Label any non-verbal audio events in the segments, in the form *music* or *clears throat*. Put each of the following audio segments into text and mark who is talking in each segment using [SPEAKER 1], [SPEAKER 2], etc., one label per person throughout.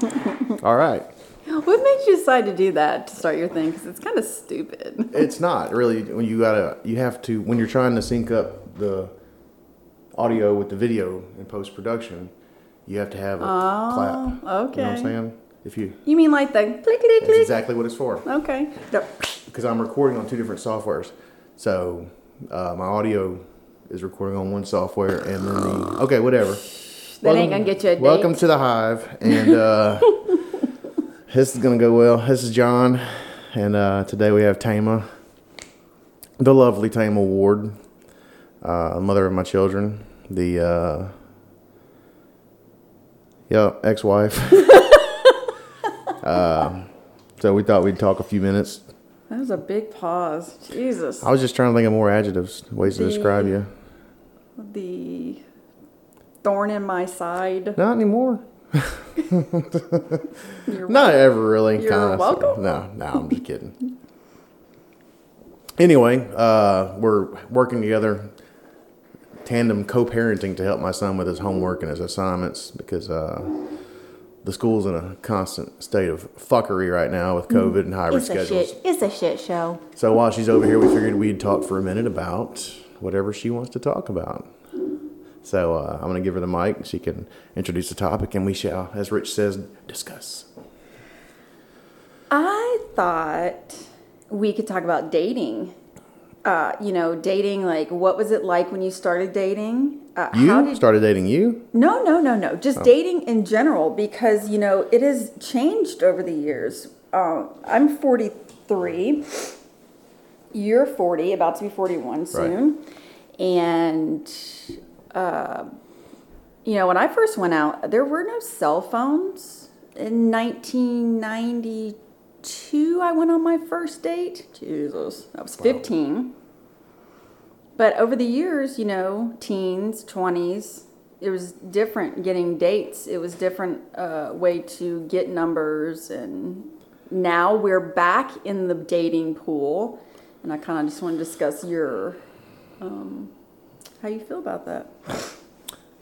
[SPEAKER 1] *laughs* All right.
[SPEAKER 2] What made you decide to do that to start your thing? Because it's kind of stupid. *laughs*
[SPEAKER 1] It's not really when you gotta you have to when you're trying to sync up the audio with the video in post production, you have to have a clap. Okay. You know what. I'm saying? If you
[SPEAKER 2] You mean like the click, click,
[SPEAKER 1] that's
[SPEAKER 2] click?
[SPEAKER 1] exactly what it's for.
[SPEAKER 2] Okay.
[SPEAKER 1] Because I'm recording on two different softwares, so uh, my audio is recording on one software, and then the okay, whatever.
[SPEAKER 2] That ain't gonna get you a date.
[SPEAKER 1] Welcome to the Hive, and uh, *laughs* this is gonna go well. This is John, and uh, today we have Tamah, the lovely Tamah Ward, uh, mother of my children, the uh, yeah ex-wife. *laughs* uh, so we thought we'd talk a few minutes.
[SPEAKER 2] That was a big pause. Jesus.
[SPEAKER 1] I was just trying to think of more adjectives, ways to describe you.
[SPEAKER 2] The thorn in my side.
[SPEAKER 1] Not anymore. Not ever really.
[SPEAKER 2] You're welcome.
[SPEAKER 1] No, no, I'm just kidding. Anyway, uh, we're working together, tandem co-parenting to help my son with his homework and his assignments because uh, the school's in a constant state of fuckery right now with COVID and hybrid
[SPEAKER 2] It's a
[SPEAKER 1] schedules.
[SPEAKER 2] shit. It's a shit show.
[SPEAKER 1] So while she's over here, we figured we'd talk for a minute about whatever she wants to talk about. So uh, I'm going to give her the mic. She can introduce the topic, and we shall, as Rich says, discuss.
[SPEAKER 2] I thought we could talk about dating. Uh, you know, dating. Like, what was it like when you started dating? Uh,
[SPEAKER 1] You
[SPEAKER 2] how did
[SPEAKER 1] started dating you?
[SPEAKER 2] No, no, no, no. Just
[SPEAKER 1] Oh.
[SPEAKER 2] dating in general, because you know it has changed over the years. Um, I'm 43. You're 40, about to be 41 soon, and uh, you know when I first went out, there were no cell phones. In 1992, I went on my first date. Jesus, I was 15. But over the years, you know, teens, 20s, it was different getting dates. It was different uh, way to get numbers. And now we're back in the dating pool. And I kind of just want to discuss your, um, how you feel about that.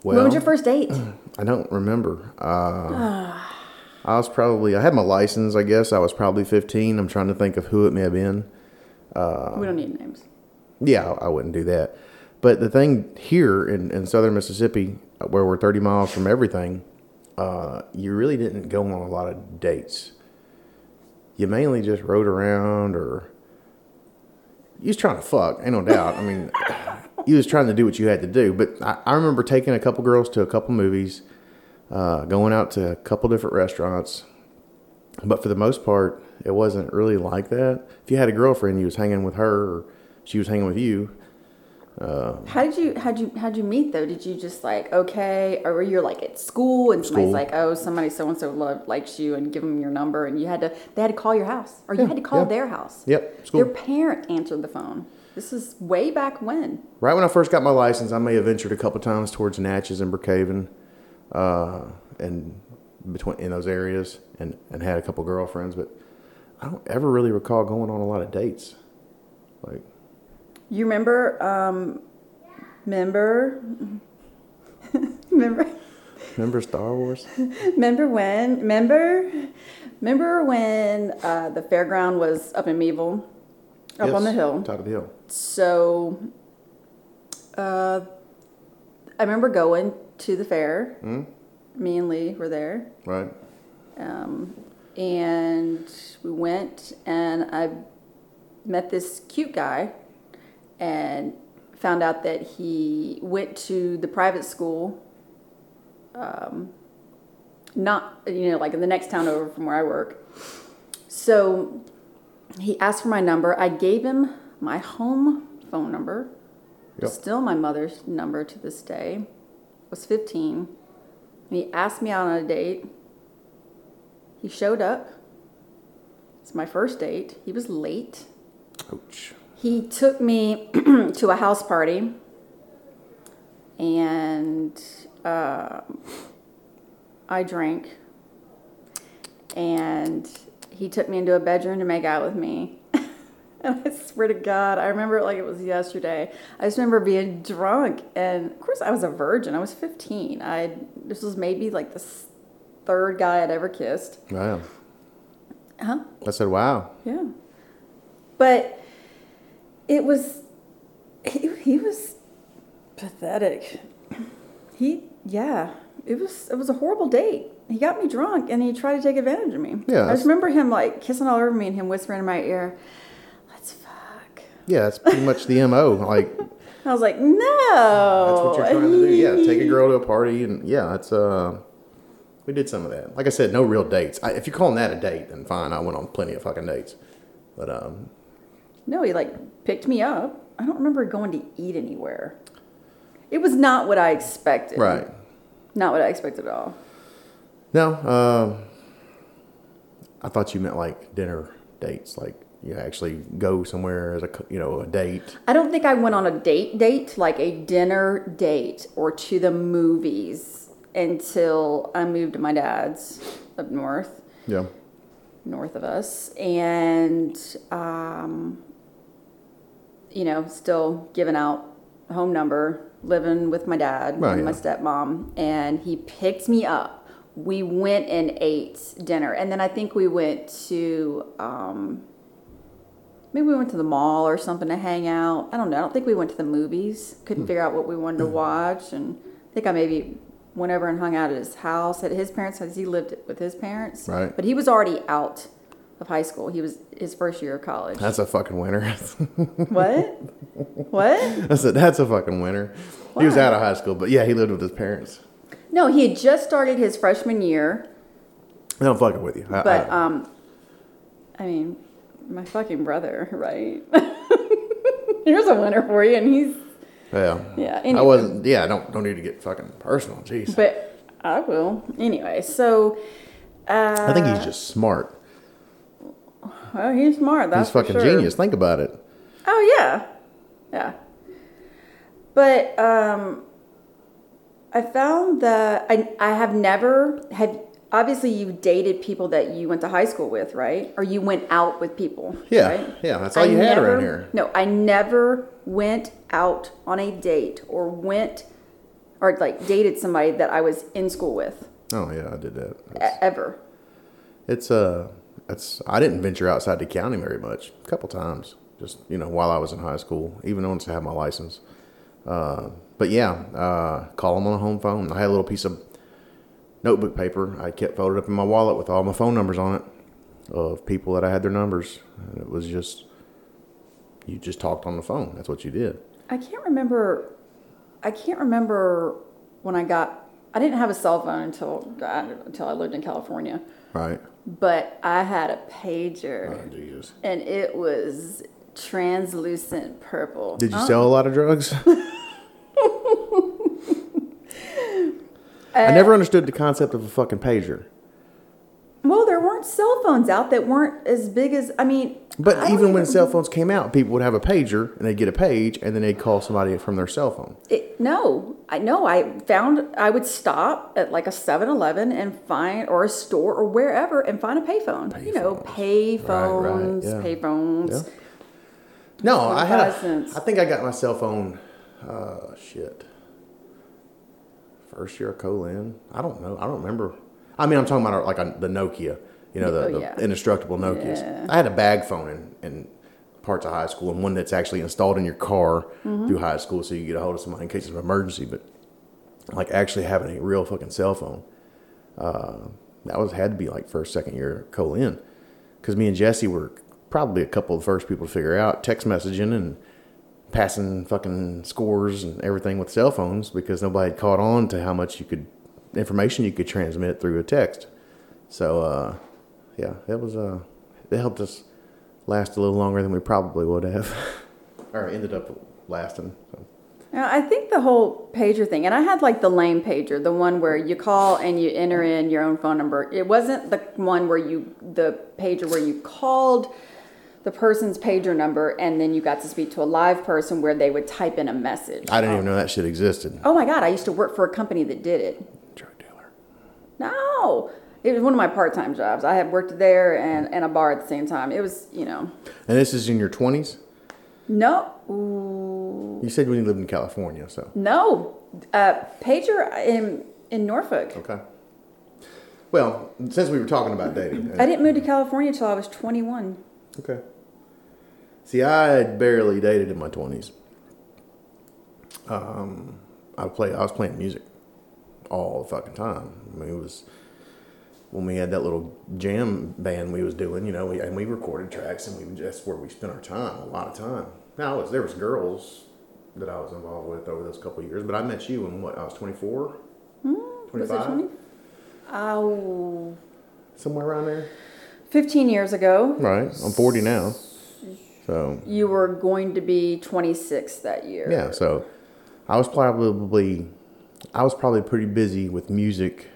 [SPEAKER 1] Well,
[SPEAKER 2] when was your first date? *clears throat*
[SPEAKER 1] I don't remember. Uh, I was probably, I had my license, I guess. I was probably 15. I'm trying to think of who it may have been.
[SPEAKER 2] we don't need names.
[SPEAKER 1] Yeah, I I wouldn't do that. But the thing here in, in southern Mississippi, where we're 30 miles from everything, uh, you really didn't go on a lot of dates. You mainly just rode around or you was trying to fuck, ain't no doubt. I mean, *laughs* you was trying to do what you had to do. But I, I remember taking a couple girls to a couple movies, uh, going out to a couple different restaurants. But for the most part, it wasn't really like that. If you had a girlfriend, you was hanging with her, or she was hanging with you.
[SPEAKER 2] How did you how'd you how'd you meet though? Did you just like okay, or were you like at school and somebody's
[SPEAKER 1] School.
[SPEAKER 2] like oh somebody so and so likes you and give them your number and you had to they had to call your house or you
[SPEAKER 1] Yeah,
[SPEAKER 2] had to call
[SPEAKER 1] yeah.
[SPEAKER 2] their house.
[SPEAKER 1] Yep, school.
[SPEAKER 2] Their parent answered the phone. This is way back when.
[SPEAKER 1] Right when I first got my license, I may have ventured a couple times towards Natchez and Brookhaven, uh, and between in those areas, and and had a couple girlfriends. But I don't ever really recall going on a lot of dates. Like,
[SPEAKER 2] You remember? Um, remember? *laughs* remember?
[SPEAKER 1] remember Star Wars? *laughs*
[SPEAKER 2] Remember when? Remember? Remember when uh, the fairground was up in Meadville, up on the hill?
[SPEAKER 1] top of the hill.
[SPEAKER 2] So, uh, I remember going to the fair.
[SPEAKER 1] Mm,
[SPEAKER 2] Me and Lee were there,
[SPEAKER 1] right.
[SPEAKER 2] um, and we went, and I met this cute guy, and found out that he went to the private school. Um, not you know like in the next town over from where I work. So he asked for my number. I gave him my home phone number.
[SPEAKER 1] Yep.
[SPEAKER 2] Still my mother's number to this day. Was 15. And he asked me out on a date. He showed up. It's my first date. He was late.
[SPEAKER 1] Ouch.
[SPEAKER 2] He took me *clears throat* to a house party, and uh, I drank. And he took me into a bedroom to make out with me. *laughs* and I swear to God, I remember it like it was yesterday. I just remember being drunk, and of course, I was a virgin. I was 15. I this was maybe like the third guy I'd ever kissed.
[SPEAKER 1] Wow.
[SPEAKER 2] Huh?
[SPEAKER 1] I said, wow.
[SPEAKER 2] Yeah. But it was, he, he was pathetic. He, yeah, it was, it was a horrible date. He got me drunk and he tried to take advantage of me.
[SPEAKER 1] Yeah,
[SPEAKER 2] I just remember him like kissing all over me and him whispering in my ear.
[SPEAKER 1] Yeah, that's pretty much the MO. Like, *laughs*
[SPEAKER 2] I was like, no.
[SPEAKER 1] That's what you're trying to do. Yeah, take a girl to a party, and yeah, that's uh, we did some of that. Like I said, no real dates. I, if you're calling that a date, then fine. I went on plenty of fucking dates, but um,
[SPEAKER 2] No, he like picked me up. I don't remember going to eat anywhere. It was not what I expected.
[SPEAKER 1] right.
[SPEAKER 2] Not what I expected at all.
[SPEAKER 1] No, um, I thought you meant like dinner dates, like you actually go somewhere as a you know a date.
[SPEAKER 2] I don't think I went on a date date, like a dinner date or to the movies until I moved to my dad's up north,
[SPEAKER 1] Yeah.
[SPEAKER 2] north of us. And, um, you know, still giving out home number, living with my dad
[SPEAKER 1] Right,
[SPEAKER 2] and my stepmom. And he picked me up. We went and ate dinner. And then I think we went to, um, Maybe we went to the mall or something to hang out. I don't know. I don't think we went to the movies.
[SPEAKER 1] Hmm.
[SPEAKER 2] Couldn't figure out what we wanted to watch, and I think I maybe went over and hung out at his house at his parents' house. he lived with his parents.
[SPEAKER 1] Right.
[SPEAKER 2] But he was already out of high school. He was his first year of college.
[SPEAKER 1] That's a fucking winner. *laughs*
[SPEAKER 2] what? What?
[SPEAKER 1] I said that's a fucking winner. He was
[SPEAKER 2] Why?
[SPEAKER 1] out of high school, but yeah, he lived with his parents.
[SPEAKER 2] No, he had just started his freshman year.
[SPEAKER 1] No, I'm fucking with you. I-
[SPEAKER 2] But
[SPEAKER 1] I-
[SPEAKER 2] um, I mean, my fucking brother, right? *laughs* Here's a winner for you, and he's
[SPEAKER 1] yeah,
[SPEAKER 2] yeah.
[SPEAKER 1] I wasn't. Yeah, I don't don't need to get fucking personal. Jeez.
[SPEAKER 2] But I will. Anyway, so. Uh,
[SPEAKER 1] I think he's just smart.
[SPEAKER 2] Well, he's smart. That's
[SPEAKER 1] He's fucking
[SPEAKER 2] sure.
[SPEAKER 1] genius. Think about it.
[SPEAKER 2] Oh yeah, yeah. But um, I found that I I have never have. Obviously, you've dated people that you went to high school with, right? Or you went out with people.
[SPEAKER 1] Yeah,
[SPEAKER 2] right?
[SPEAKER 1] yeah, that's all you had
[SPEAKER 2] never,
[SPEAKER 1] around here.
[SPEAKER 2] No, I never went out on a date or went or like dated somebody that I was in school with
[SPEAKER 1] Oh yeah, I did that.
[SPEAKER 2] e- ever.
[SPEAKER 1] It's uh, it's I didn't venture outside the county very much. A couple times, just you know, while I was in high school, even once I had my license. Uh, but yeah, uh, call them on a home phone. I had a little piece of notebook paper. I kept folded up in my wallet with all my phone numbers on it of people that I had their numbers, and it was just you just talked on the phone. That's what you did.
[SPEAKER 2] I can't remember. I can't remember when I got. I didn't have a cell phone until until I lived in California,
[SPEAKER 1] Right.
[SPEAKER 2] but I had a pager,
[SPEAKER 1] Oh, Jesus.
[SPEAKER 2] and it was translucent purple.
[SPEAKER 1] Did you sell a lot of drugs? *laughs* I never understood the concept of a fucking pager.
[SPEAKER 2] Well, there weren't cell phones out that weren't as big as. I mean,
[SPEAKER 1] But
[SPEAKER 2] I
[SPEAKER 1] even when cell phones came out, people would have a pager and they'd get a page and then they'd call somebody from their cell phone.
[SPEAKER 2] It, no, I know. I found I would stop at like a 7-Eleven and find or a store or wherever and find a payphone. You know, pay
[SPEAKER 1] Right, right,
[SPEAKER 2] phones,
[SPEAKER 1] yeah.
[SPEAKER 2] pay phones.
[SPEAKER 1] Yeah. No, I had.
[SPEAKER 2] 25
[SPEAKER 1] A. I think I got my cell phone. Uh, shit. First year of Colin. I don't know. I don't remember. I mean, I'm talking about like a, the Nokia. You know, the,
[SPEAKER 2] Oh,
[SPEAKER 1] the indestructible Nokias.
[SPEAKER 2] Yeah.
[SPEAKER 1] I had a bag phone in, in parts of high school and one that's actually installed in your car
[SPEAKER 2] Mm-hmm.
[SPEAKER 1] through high school so you get a hold of somebody in case of an emergency. But like actually having a real fucking cell phone, uh, that was had to be like first, second year Colin. Because me and Jesse were probably a couple of the first people to figure out text messaging and passing fucking scores and everything with cell phones because nobody had caught on to how much you could information you could transmit through a text. So uh, yeah, it was uh, it helped us last a little longer than we probably would have, *laughs* or ended up lasting. So.
[SPEAKER 2] Now, I think the whole pager thing, and I had like the lame pager, the one where you call and you enter in your own phone number. It wasn't the one where you, the pager where you called the person's pager number and then you got to speak to a live person where they would type in a message.
[SPEAKER 1] I didn't even know that shit existed.
[SPEAKER 2] Oh my God, I used to work for a company that did it.
[SPEAKER 1] Drug dealer.
[SPEAKER 2] No, it was one of my part time jobs. I had worked there and, and a bar at the same time. It was, you know,
[SPEAKER 1] And this is in your twenties.
[SPEAKER 2] no, ooh,
[SPEAKER 1] You said when you lived in California, so
[SPEAKER 2] no, uh, pager in, in Norfolk.
[SPEAKER 1] okay. Well, since we were talking about dating.
[SPEAKER 2] I didn't move to California until I was 21.
[SPEAKER 1] Okay. See, I had barely dated in my twenties. Um, I play. I was playing music all the fucking time. I mean, it was when we had that little jam band we was doing. You know, we, and we recorded tracks, and we that's where we spent our time. A lot of time. Now, was, there was girls that I was involved with over those couple of years, but I met you when what I was twenty four.
[SPEAKER 2] Was it 20? Oh,
[SPEAKER 1] somewhere around there.
[SPEAKER 2] 15 years ago.
[SPEAKER 1] Right, I'm forty now. So
[SPEAKER 2] You were going to be 26 that year.
[SPEAKER 1] Yeah, so I was probably I was probably pretty busy with music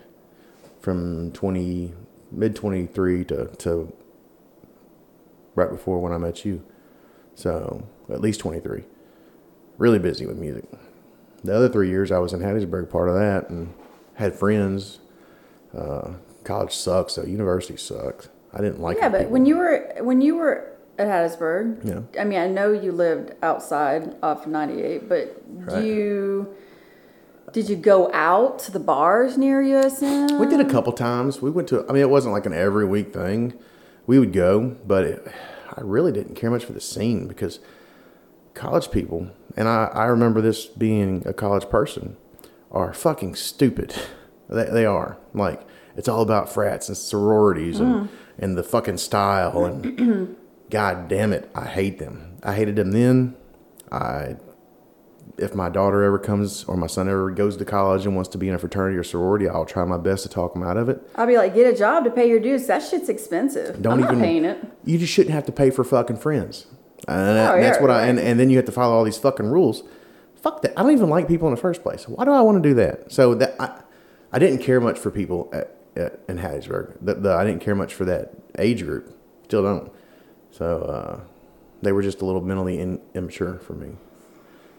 [SPEAKER 1] from twenty mid twenty three to, to right before when I met you. So at least twenty three. Really busy with music. The other three years I was in Hattiesburg part of that and had friends. Uh, college sucks, so university sucked. I didn't like
[SPEAKER 2] it.
[SPEAKER 1] Yeah,
[SPEAKER 2] but
[SPEAKER 1] people.
[SPEAKER 2] when you were when you were at Hattiesburg,
[SPEAKER 1] Yeah.
[SPEAKER 2] I mean, I know you lived outside off 98, but
[SPEAKER 1] Right.
[SPEAKER 2] do you did you go out to the bars near USM?
[SPEAKER 1] We did a couple times. We went to. I mean, it wasn't like an every week thing. We would go, but it, I really didn't care much for the scene because college people, and I, I remember this being a college person, are fucking stupid. *laughs* They, they are like it's all about frats and sororities and mm. And the fucking style and *clears throat* god damn it, I hate them. I hated them then. I if my daughter ever comes or my son ever goes to college and wants to be in a fraternity or sorority, I'll try my best to talk them out of it.
[SPEAKER 2] I'll be like, get a job to pay your dues. That shit's expensive.
[SPEAKER 1] Don't
[SPEAKER 2] I'm
[SPEAKER 1] even
[SPEAKER 2] paying it.
[SPEAKER 1] You just shouldn't have to pay for fucking friends. And oh, that-
[SPEAKER 2] Oh,
[SPEAKER 1] that's
[SPEAKER 2] yeah,
[SPEAKER 1] what I and, and then you have to follow all these fucking rules. Fuck that. I don't even like people in the first place. Why do I want to do that? So that I, I didn't care much for people at, at in Hattiesburg. The, the, I didn't care much for that age group. Still don't. So uh, they were just a little mentally in, immature for me.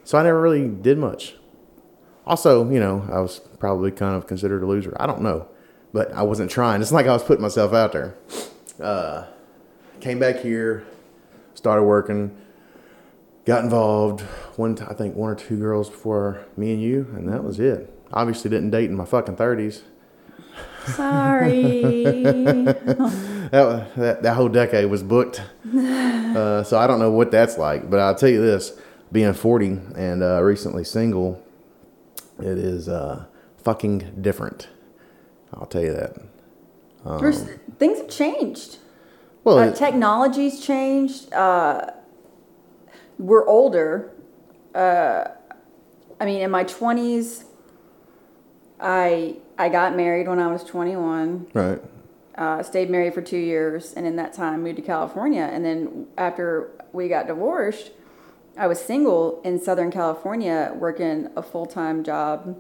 [SPEAKER 1] So I never really did much. Also, you know, I was probably kind of considered a loser. I don't know, but I wasn't trying. It's like I was putting myself out there. Uh, came back here, started working, got involved. One, t- I think one or two girls before me and you, and that was it. Obviously, didn't date in my fucking thirties.
[SPEAKER 2] Sorry. *laughs*
[SPEAKER 1] That, that that whole decade was booked. *laughs* Uh, so I don't know what that's like, but I'll tell you this: being forty and uh, recently single, it is uh, fucking different. I'll tell you that.
[SPEAKER 2] There's, things have changed.
[SPEAKER 1] Well,
[SPEAKER 2] Uh,
[SPEAKER 1] it-
[SPEAKER 2] technology's changed. Uh, we're older. Uh, I mean, in my twenties, I I got married when I was twenty one.
[SPEAKER 1] right.
[SPEAKER 2] Uh, stayed married for two years, and in that time moved to California. And then after we got divorced, I was single in Southern California, working a full time job,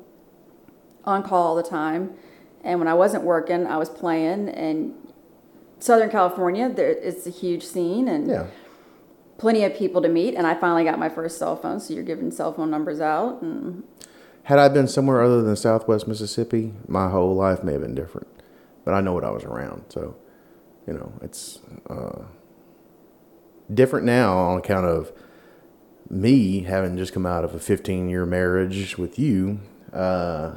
[SPEAKER 2] on call all the time. And when I wasn't working, I was playing. And Southern California, there, it's a huge scene, and
[SPEAKER 1] Yeah.
[SPEAKER 2] plenty of people to meet. And I finally got my first cell phone, so you're giving cell phone numbers out. And
[SPEAKER 1] Had I been somewhere other than Southwest Mississippi, my whole life may have been different. But I know what I was around, so you know it's uh, different now on account of me having just come out of a 15 year marriage with you. Uh,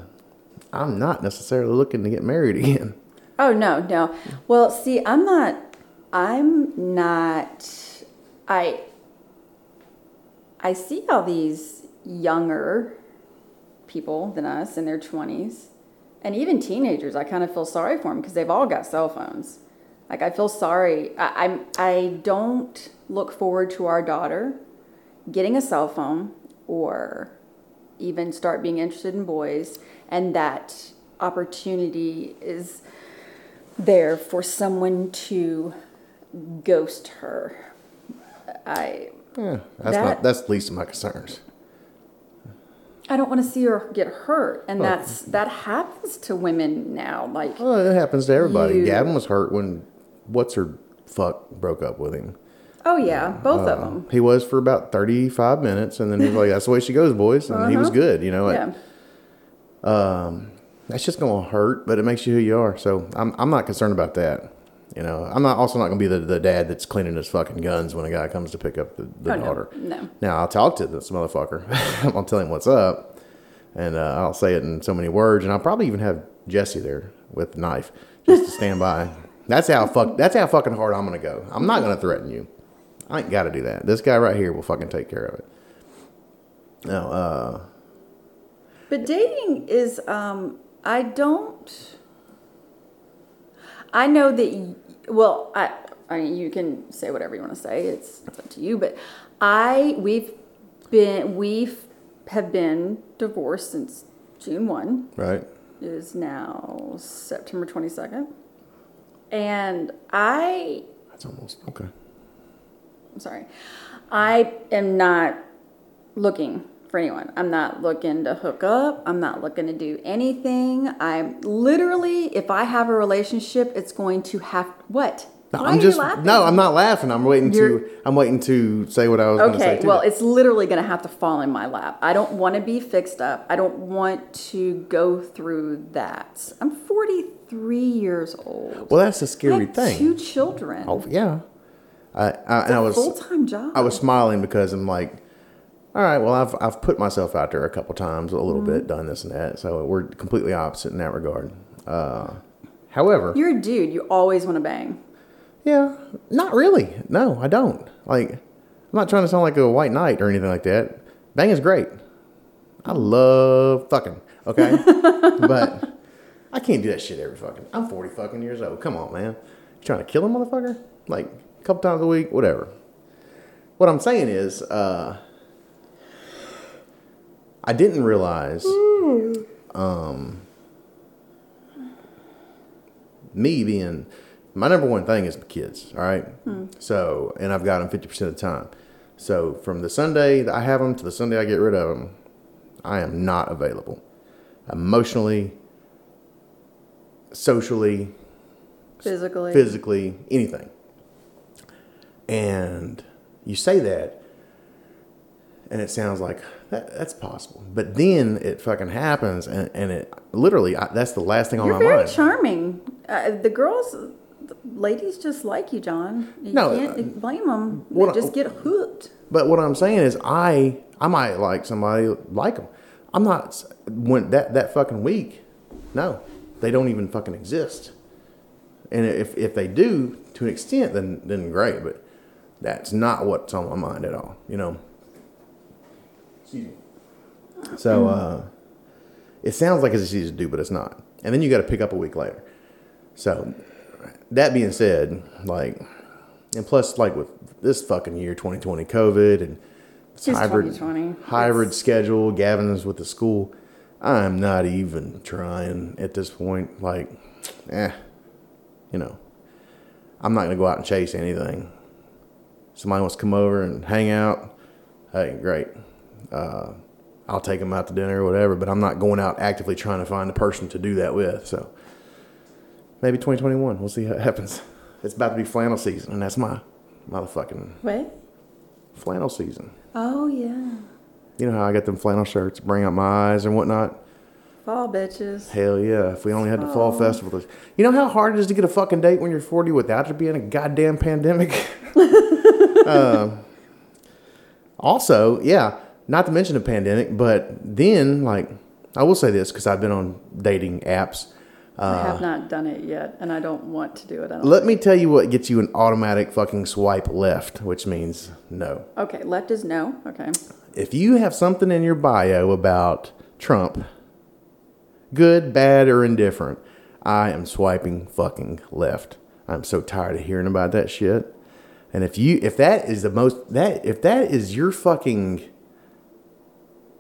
[SPEAKER 1] I'm not necessarily looking to get married again.
[SPEAKER 2] Oh no, no. Well, see, I'm not. I'm not. I. I see all these younger people than us in their twenties, and even teenagers. I kind of feel sorry for them because they've all got cell phones. Like I feel sorry. I, I'm. I don't look forward to our daughter getting a cell phone or even start being interested in boys, and that opportunity is there for someone to ghost her. I
[SPEAKER 1] Yeah, that's
[SPEAKER 2] That-
[SPEAKER 1] not that's the least of my concerns.
[SPEAKER 2] I don't want to see her get hurt, and
[SPEAKER 1] Well-
[SPEAKER 2] that's that happens to women now. Like
[SPEAKER 1] Well, it happens to everybody.
[SPEAKER 2] You-
[SPEAKER 1] Gavin was hurt when what's her fuck broke up with him.
[SPEAKER 2] oh yeah, both of
[SPEAKER 1] Uh,
[SPEAKER 2] them.
[SPEAKER 1] He was for about 35 minutes, and then he was like, that's the way she goes, boys. And he was
[SPEAKER 2] Uh-huh.
[SPEAKER 1] good, you know.
[SPEAKER 2] Yeah, Um,
[SPEAKER 1] That's just going to hurt, but it makes you who you are. So I'm, I'm not concerned about that. You know, I'm not also not going to be the, the dad that's cleaning his fucking guns when a guy comes to pick up the, the
[SPEAKER 2] Oh, no.
[SPEAKER 1] daughter.
[SPEAKER 2] No.
[SPEAKER 1] Now, I'll talk to this motherfucker. *laughs* I'll tell him what's up, and uh, I'll say it in so many words, and I'll probably even have Jesse there with the knife just to stand by. That's how fuck. That's how fucking hard I'm gonna go. I'm not gonna threaten you. I ain't got to do that. This guy right here will fucking take care of it. No, uh,
[SPEAKER 2] But dating is, um, I don't. I know that. y- Well, I, I mean, you can say whatever you want to say. It's, it's up to you. But I, we've been, we've have been divorced since June one.
[SPEAKER 1] right?
[SPEAKER 2] It is now September twenty second, and I
[SPEAKER 1] That's almost okay.
[SPEAKER 2] I'm sorry. I am not looking for anyone. I'm not looking to hook up. I'm not looking to do anything. I'm literally, if I have a relationship, it's going to have what?
[SPEAKER 1] No,
[SPEAKER 2] Why
[SPEAKER 1] I'm
[SPEAKER 2] are
[SPEAKER 1] just
[SPEAKER 2] you laughing?
[SPEAKER 1] no. I'm not laughing. I'm waiting
[SPEAKER 2] You're-
[SPEAKER 1] to. I'm waiting to say what I was going to say.
[SPEAKER 2] Okay, well, it's literally going to have to fall in my lap. I don't want to be fixed up. I don't want to go through that. I'm 43 years old.
[SPEAKER 1] well, that's a scary
[SPEAKER 2] have
[SPEAKER 1] thing.
[SPEAKER 2] two children.
[SPEAKER 1] Oh yeah. I, I and I was
[SPEAKER 2] full time job.
[SPEAKER 1] I was smiling because I'm like, all right, well, I've I've put myself out there a couple times, a little
[SPEAKER 2] Mm-hmm.
[SPEAKER 1] bit, done this and that. So we're completely opposite in that regard. Uh, however,
[SPEAKER 2] You're a dude. You always want to bang.
[SPEAKER 1] yeah, not really. No, I don't. Like, I'm not trying to sound like a white knight or anything like that. Bang is great. I love fucking. Okay, *laughs* but I can't do that shit every fucking. I'm 40 fucking years old. Come on, man. You trying to kill a motherfucker? Like a couple times a week, whatever. What I'm saying is, uh, I didn't realize, um, me being my number one thing is the kids. All right, so and I've got them 50 percent of the time. So from the Sunday that I have them to the Sunday I get rid of them, I am not available emotionally, socially,
[SPEAKER 2] Physically.
[SPEAKER 1] physically, anything. And you say that, and it sounds like that, that's possible. But then it fucking happens, and, and it literally, I, that's the last thing on
[SPEAKER 2] You're
[SPEAKER 1] my
[SPEAKER 2] very
[SPEAKER 1] mind.
[SPEAKER 2] charming. Uh, the girls, the ladies just like you, John. You
[SPEAKER 1] No,
[SPEAKER 2] can't
[SPEAKER 1] uh,
[SPEAKER 2] blame them. They
[SPEAKER 1] I-
[SPEAKER 2] just get hooked.
[SPEAKER 1] But what I'm saying is, I I might like somebody like them. I'm not when that that fucking week. No, they don't even fucking exist. And if if they do to an extent, then then great. But that's not what's on my mind at all. You know. Excuse me. So uh, it sounds like it's easy to do, but it's not. And then you got to pick up a week later. So that being said, like, and plus, like with this fucking year, 2020, COVID, and
[SPEAKER 2] It's
[SPEAKER 1] hybrid
[SPEAKER 2] 2020.
[SPEAKER 1] hybrid
[SPEAKER 2] It's-
[SPEAKER 1] schedule, Gavin's with the school. I'm not even trying at this point. Like, eh, you know, I'm not gonna go out and chase anything. Somebody wants to come over and hang out. Hey, great. Uh, I'll take them out to dinner or whatever. But I'm not going out actively trying to find the person to do that with. So maybe 2021. We'll see how it happens. *laughs* It's about to be flannel season, and that's my motherfucking
[SPEAKER 2] What?
[SPEAKER 1] flannel season.
[SPEAKER 2] Oh, yeah.
[SPEAKER 1] You know how I got them flannel shirts, bring out my eyes and whatnot.
[SPEAKER 2] Fall bitches.
[SPEAKER 1] Hell yeah! If we only had the fall
[SPEAKER 2] Oh.
[SPEAKER 1] festival, you know how hard it is to get a fucking date when you're 40 without there being a goddamn pandemic. *laughs* *laughs* um, also, yeah, not to mention a pandemic, but then like I will say this because I've been on dating apps.
[SPEAKER 2] I have uh, not done it yet, and I don't want to do it.
[SPEAKER 1] Let me tell you what gets you an automatic fucking swipe left, which means no.
[SPEAKER 2] Okay, left is no. Okay.
[SPEAKER 1] if you have something in your bio about Trump, good, bad, or indifferent, I am swiping fucking left. I'm so tired of hearing about that shit. And if you if that is the most that if that is your fucking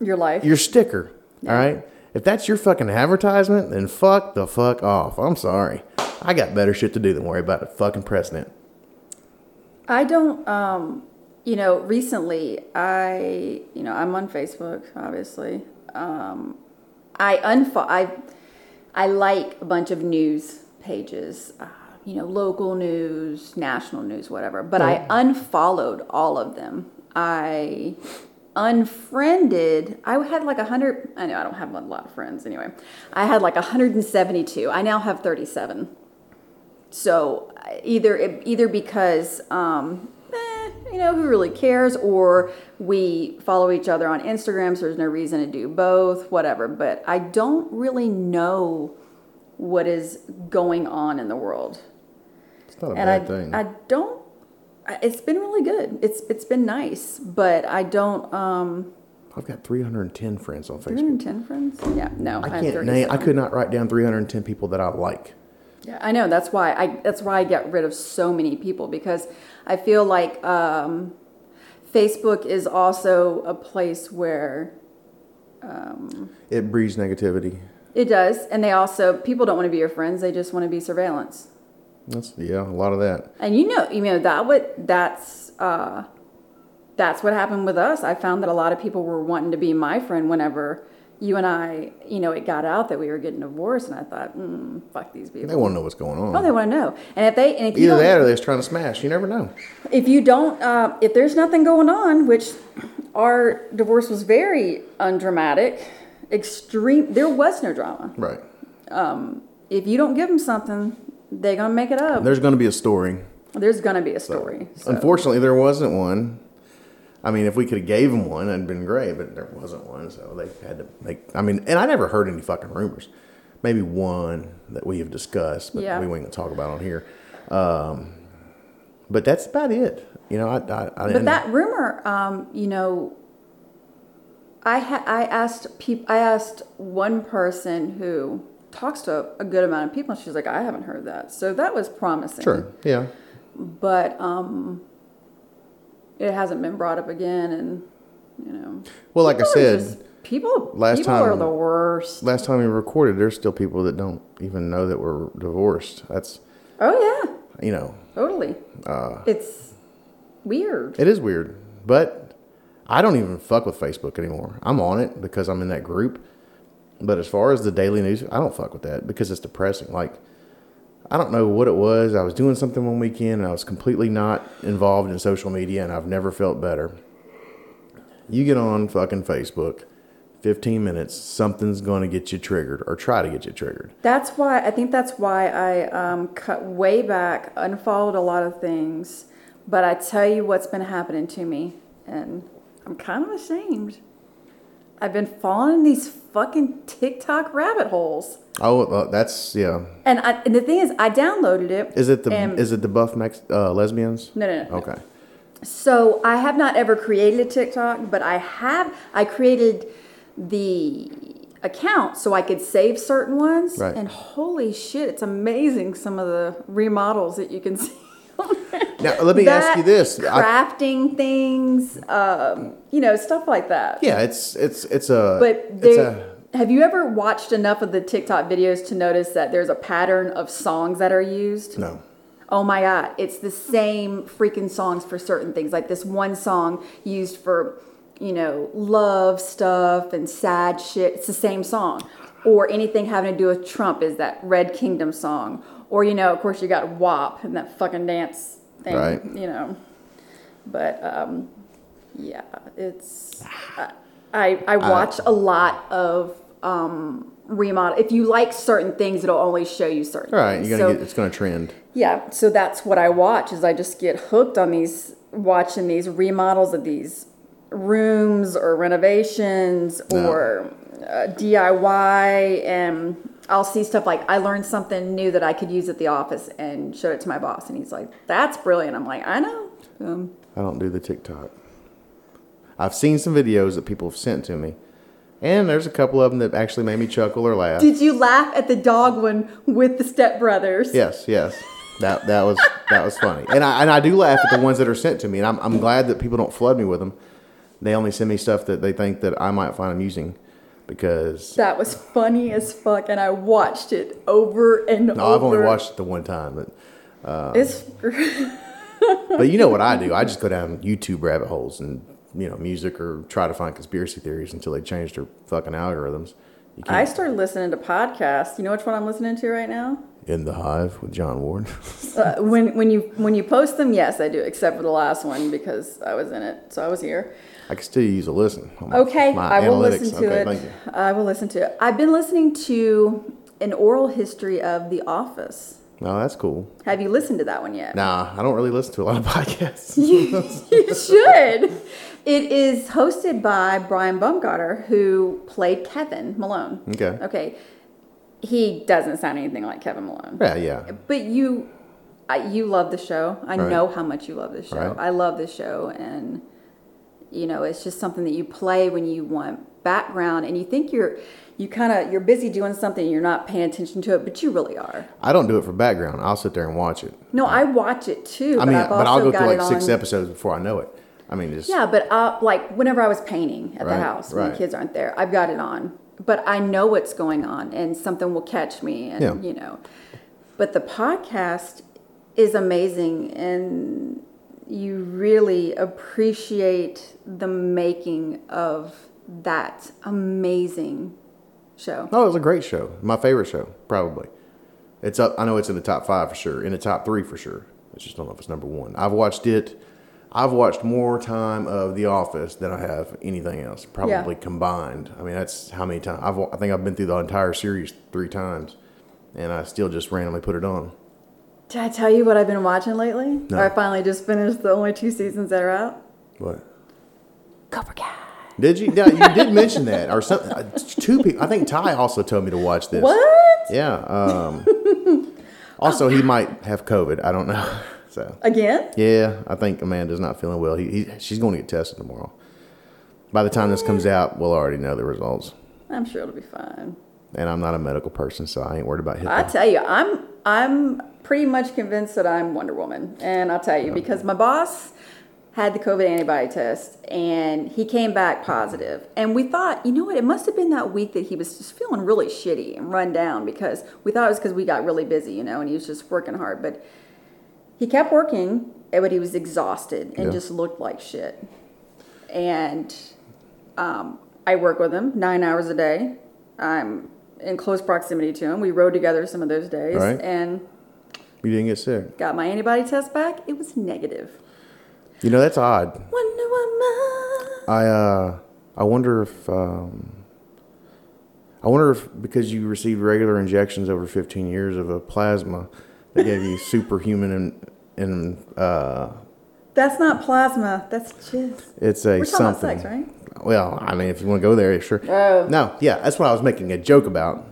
[SPEAKER 2] Your life.
[SPEAKER 1] your sticker, all right? If that's your fucking advertisement, then fuck the fuck off. I'm sorry. I got better shit to do than worry about a fucking president.
[SPEAKER 2] I don't, um, you know, recently I, you know, I'm on Facebook, obviously. Um, I unfo- I, I like a bunch of news pages, uh, you know, local news, national news, whatever. But I unfollowed all of them. I unfriended. I had like a hundred. I know I don't have a lot of friends anyway. I had like 172. I now have 37. So either either because um, eh, you know who really cares, or we follow each other on Instagram, so there's no reason to do both, whatever. But I don't really know what is going on in the world.
[SPEAKER 1] It's not a
[SPEAKER 2] and
[SPEAKER 1] bad
[SPEAKER 2] I,
[SPEAKER 1] thing.
[SPEAKER 2] I don't. I- It's been really good. It's it's been nice, but I don't. Um,
[SPEAKER 1] I've got 310 friends on Facebook.
[SPEAKER 2] 310 friends? Yeah, no.
[SPEAKER 1] I can't name. I could not write down 310 people that I like.
[SPEAKER 2] Yeah, I know. That's why I. That's why I get rid of so many people because I feel like um, Facebook is also a place where
[SPEAKER 1] It breeds negativity.
[SPEAKER 2] it does, and they also people don't want to be your friends. They just want to be surveillance.
[SPEAKER 1] That's yeah, a lot of that.
[SPEAKER 2] And you know, you know that what that's uh, that's what happened with us. I found that a lot of people were wanting to be my friend whenever you and I, you know, it got out that we were getting divorced, and I thought, mm, fuck these people.
[SPEAKER 1] They want to know what's going on.
[SPEAKER 2] Oh, they want to know. And if they, and if you
[SPEAKER 1] Either that or they're just trying to smash. You never know.
[SPEAKER 2] if you don't, uh, if there's nothing going on, which our divorce was very undramatic, extreme. There was no drama.
[SPEAKER 1] Right.
[SPEAKER 2] Um, If you don't give them something, they're gonna make it up.
[SPEAKER 1] There's to be a story.
[SPEAKER 2] There's gonna be a story. so.
[SPEAKER 1] Unfortunately, there wasn't one. I mean, if we could have gave them one, that'd been great, but there wasn't one, so they had to make. I mean, and I never heard any fucking rumors. Maybe one that we have discussed, but
[SPEAKER 2] Yeah.
[SPEAKER 1] we ain't gonna talk about on here. Um, but that's about it. You know, I, I, I
[SPEAKER 2] But that rumor, um, you know, I ha- I asked peop- I asked one person who talks to a good amount of people. and She's like, I haven't heard that, so that was promising.
[SPEAKER 1] sure, yeah,
[SPEAKER 2] but um, it hasn't been brought up again, and you know.
[SPEAKER 1] Well, like I said,
[SPEAKER 2] just- people
[SPEAKER 1] last
[SPEAKER 2] people are
[SPEAKER 1] time-
[SPEAKER 2] the worst.
[SPEAKER 1] last time we recorded, there's still people that don't even know that we're divorced. That's
[SPEAKER 2] Oh yeah,
[SPEAKER 1] you know,
[SPEAKER 2] totally.
[SPEAKER 1] Uh,
[SPEAKER 2] it's weird.
[SPEAKER 1] It is weird, but I don't even fuck with Facebook anymore. I'm on it because I'm in that group. But as far as the daily news, I don't fuck with that because it's depressing. Like, I don't know what it was. I was doing something one weekend and I was completely not involved in social media and I've never felt better. You get on fucking Facebook, 15 minutes, something's going to get you triggered or try to get you triggered.
[SPEAKER 2] That's why I think that's why I um, cut way back, unfollowed a lot of things. But I tell you what's been happening to me, and I'm kind of ashamed. I've been falling in these fucking TikTok rabbit holes.
[SPEAKER 1] Oh, uh, that's, yeah.
[SPEAKER 2] And, I, and the thing is, I downloaded it.
[SPEAKER 1] Is it the,
[SPEAKER 2] and-
[SPEAKER 1] is it the buff Mex- uh, lesbians?
[SPEAKER 2] No, no, no.
[SPEAKER 1] Okay.
[SPEAKER 2] So I have not ever created a TikTok, but I have. I created the account so I could save certain ones.
[SPEAKER 1] Right.
[SPEAKER 2] And holy shit, it's amazing some of the remodels that you can *laughs* see. There.
[SPEAKER 1] Now, let me ask you
[SPEAKER 2] That,
[SPEAKER 1] this. I-
[SPEAKER 2] crafting things, um, you know, stuff like that.
[SPEAKER 1] Yeah, it's it's it's a
[SPEAKER 2] But
[SPEAKER 1] it's a
[SPEAKER 2] have you ever watched enough of the TikTok videos to notice that there's a pattern of songs that are used?
[SPEAKER 1] no.
[SPEAKER 2] Oh my God, it's the same freaking songs for certain things. Like this one song used for, you know, love stuff and sad shit. It's the same song. Or anything having to do with Trump is that Red Kingdom song. Or, you know, of course, you got WAP and that fucking dance thing,
[SPEAKER 1] Right.
[SPEAKER 2] you know. But, um, yeah, it's. I, I, I watch a lot of um, remodel. If you like certain things, it'll only show you certain
[SPEAKER 1] right,
[SPEAKER 2] things.
[SPEAKER 1] you're gonna
[SPEAKER 2] So-
[SPEAKER 1] get it's gonna trend.
[SPEAKER 2] yeah, so that's what I watch is I just get hooked on these watching these remodels of these rooms or renovations
[SPEAKER 1] No.
[SPEAKER 2] or uh, DIY and I'll see stuff like I learned something new that I could use at the office and showed it to my boss and he's like, "That's brilliant." I'm like, "I know." Um,
[SPEAKER 1] I don't do the TikTok. I've seen some videos that people have sent to me, and there's a couple of them that actually made me chuckle or laugh.
[SPEAKER 2] did you laugh at the dog one with the stepbrothers?
[SPEAKER 1] Yes, yes, that that was that was funny, and I and I do laugh at the ones that are sent to me, and I'm I'm glad that people don't flood me with them. They only send me stuff that they think that I might find amusing, because
[SPEAKER 2] That was funny as fuck and I watched it over and over.
[SPEAKER 1] no,
[SPEAKER 2] over.
[SPEAKER 1] I've only watched it the one time, but
[SPEAKER 2] It's *laughs*
[SPEAKER 1] But you know what I do? I just go down YouTube rabbit holes and you know music or try to find conspiracy theories until they change their fucking algorithms. You
[SPEAKER 2] I started listening to podcasts. You know which one I'm listening to right now?
[SPEAKER 1] in the hive with John Ward. *laughs*
[SPEAKER 2] Uh, when when you when you post them, yes, I do, except for the last one because I was in it, so I was here.
[SPEAKER 1] I can still use a listen. my-
[SPEAKER 2] Okay,
[SPEAKER 1] my
[SPEAKER 2] I will
[SPEAKER 1] analytics.
[SPEAKER 2] listen to
[SPEAKER 1] okay,
[SPEAKER 2] it.
[SPEAKER 1] Thank you.
[SPEAKER 2] I will listen to it. I've been listening to an oral history of The Office.
[SPEAKER 1] No, that's cool.
[SPEAKER 2] Have you listened to that one yet?
[SPEAKER 1] Nah, I don't really listen to a lot of *laughs* podcasts. *laughs*
[SPEAKER 2] you should. It is hosted by Brian Baumgartner, who played Kevin Malone.
[SPEAKER 1] Okay.
[SPEAKER 2] Okay. he doesn't sound anything like Kevin Malone.
[SPEAKER 1] Yeah, yeah.
[SPEAKER 2] But you, I, you love the show. I
[SPEAKER 1] Right.
[SPEAKER 2] know how much you love this show.
[SPEAKER 1] Right.
[SPEAKER 2] I love this show, and you know, it's just something that you play when you want background, and you think you're, you kind of, you're busy doing something, and you're not paying attention to it, but you really are.
[SPEAKER 1] I don't do it for background. I'll sit there and watch it.
[SPEAKER 2] No, I watch it too.
[SPEAKER 1] I mean, but I'll go through like six
[SPEAKER 2] on-
[SPEAKER 1] episodes before I know it. I mean, just
[SPEAKER 2] Yeah, but uh, like whenever I was painting at
[SPEAKER 1] Right,
[SPEAKER 2] the house when
[SPEAKER 1] right.
[SPEAKER 2] the kids aren't there, I've got it on. But I know what's going on, and something will catch me, and
[SPEAKER 1] Yeah.
[SPEAKER 2] you know. But the podcast is amazing, and you really appreciate the making of that amazing show.
[SPEAKER 1] No, it was a great show. My favorite show, probably. It's up. I know it's in the top five for sure. In the top three for sure. I just don't know if it's number one. I've watched it. I've watched more time of The Office than I have anything else, probably combined. I mean, that's how many times I've. I think I've been through the entire series three times, and I still just randomly put it on.
[SPEAKER 2] Did I tell you what I've been watching lately?
[SPEAKER 1] No.
[SPEAKER 2] Or I finally just finished the only two seasons that are out.
[SPEAKER 1] What?
[SPEAKER 2] Cobra Kai.
[SPEAKER 1] Did you? Yeah, you did mention that, or something. uh, Two people. I think Ty also told me to watch this.
[SPEAKER 2] What?
[SPEAKER 1] Yeah. Um, also, he might have COVID. I don't know. *laughs* So.
[SPEAKER 2] Again?
[SPEAKER 1] Yeah, I think Amanda's not feeling well. He, he, she's going to get tested tomorrow. By the time this comes out, we'll already know the results.
[SPEAKER 2] I'm sure it'll be fine.
[SPEAKER 1] And I'm not a medical person, so I ain't worried about
[SPEAKER 2] him.
[SPEAKER 1] I
[SPEAKER 2] tell you, I'm I'm pretty much convinced that I'm Wonder Woman, and I'll tell you because my boss had the COVID antibody test, and he came back positive. positive, and we thought, you know what, it must have been that week that he was just feeling really shitty and run down because we thought it was because we got really busy, you know, and he was just working hard, but he kept working, but he was exhausted and
[SPEAKER 1] Yeah.
[SPEAKER 2] just looked like shit, and um, I work with him nine hours a day. I'm in close proximity to him. We rode together some of those days,
[SPEAKER 1] Right.
[SPEAKER 2] and
[SPEAKER 1] you didn't get sick.
[SPEAKER 2] got my antibody test back. It was negative.
[SPEAKER 1] You know, that's odd.
[SPEAKER 2] Wonder.
[SPEAKER 1] I uh, I wonder if um, I wonder if because you received regular injections over 15 years of a plasma, they gave you *laughs* superhuman and and uh,
[SPEAKER 2] That's not plasma. That's jizz.
[SPEAKER 1] it's a
[SPEAKER 2] We're talking about
[SPEAKER 1] something.
[SPEAKER 2] sex, right?
[SPEAKER 1] Well, I mean, if you want to go there, sure.
[SPEAKER 2] Oh.
[SPEAKER 1] No, yeah, that's what I was making a joke about.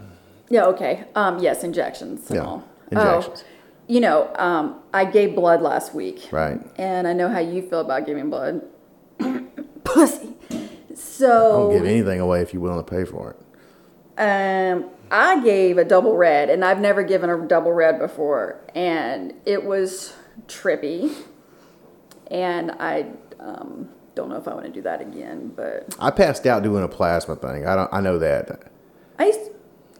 [SPEAKER 2] Yeah. Okay. Um. Yes. Injections. and
[SPEAKER 1] Yeah,
[SPEAKER 2] all.
[SPEAKER 1] injections.
[SPEAKER 2] Oh, you know, um, I gave blood last week.
[SPEAKER 1] Right.
[SPEAKER 2] And I know how you feel about giving blood. *coughs* Pussy. So.
[SPEAKER 1] Don't give anything away if you're willing to pay for it.
[SPEAKER 2] Um, I gave a double red, and I've never given a double red before, and it was trippy. And I um, don't know if I want to do that again, but
[SPEAKER 1] I passed out doing a plasma thing. I don't. I know that.
[SPEAKER 2] I used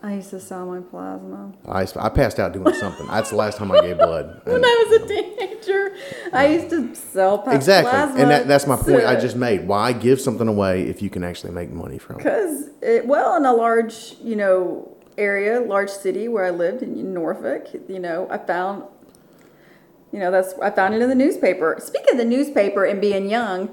[SPEAKER 2] I used to sell my plasma
[SPEAKER 1] I, I passed out doing something. That's the last time I gave blood. *laughs*
[SPEAKER 2] when
[SPEAKER 1] And-
[SPEAKER 2] I was a teenager. I used to sell pa-
[SPEAKER 1] exactly,
[SPEAKER 2] plasma.
[SPEAKER 1] and that, that's my point I just made. Why give something away if you can actually make money from it?
[SPEAKER 2] Because, it, well, in a large, you know, area, large city where I lived in Norfolk, you know, I found, you know, that's, I found it in the newspaper. Speaking of the newspaper and being young,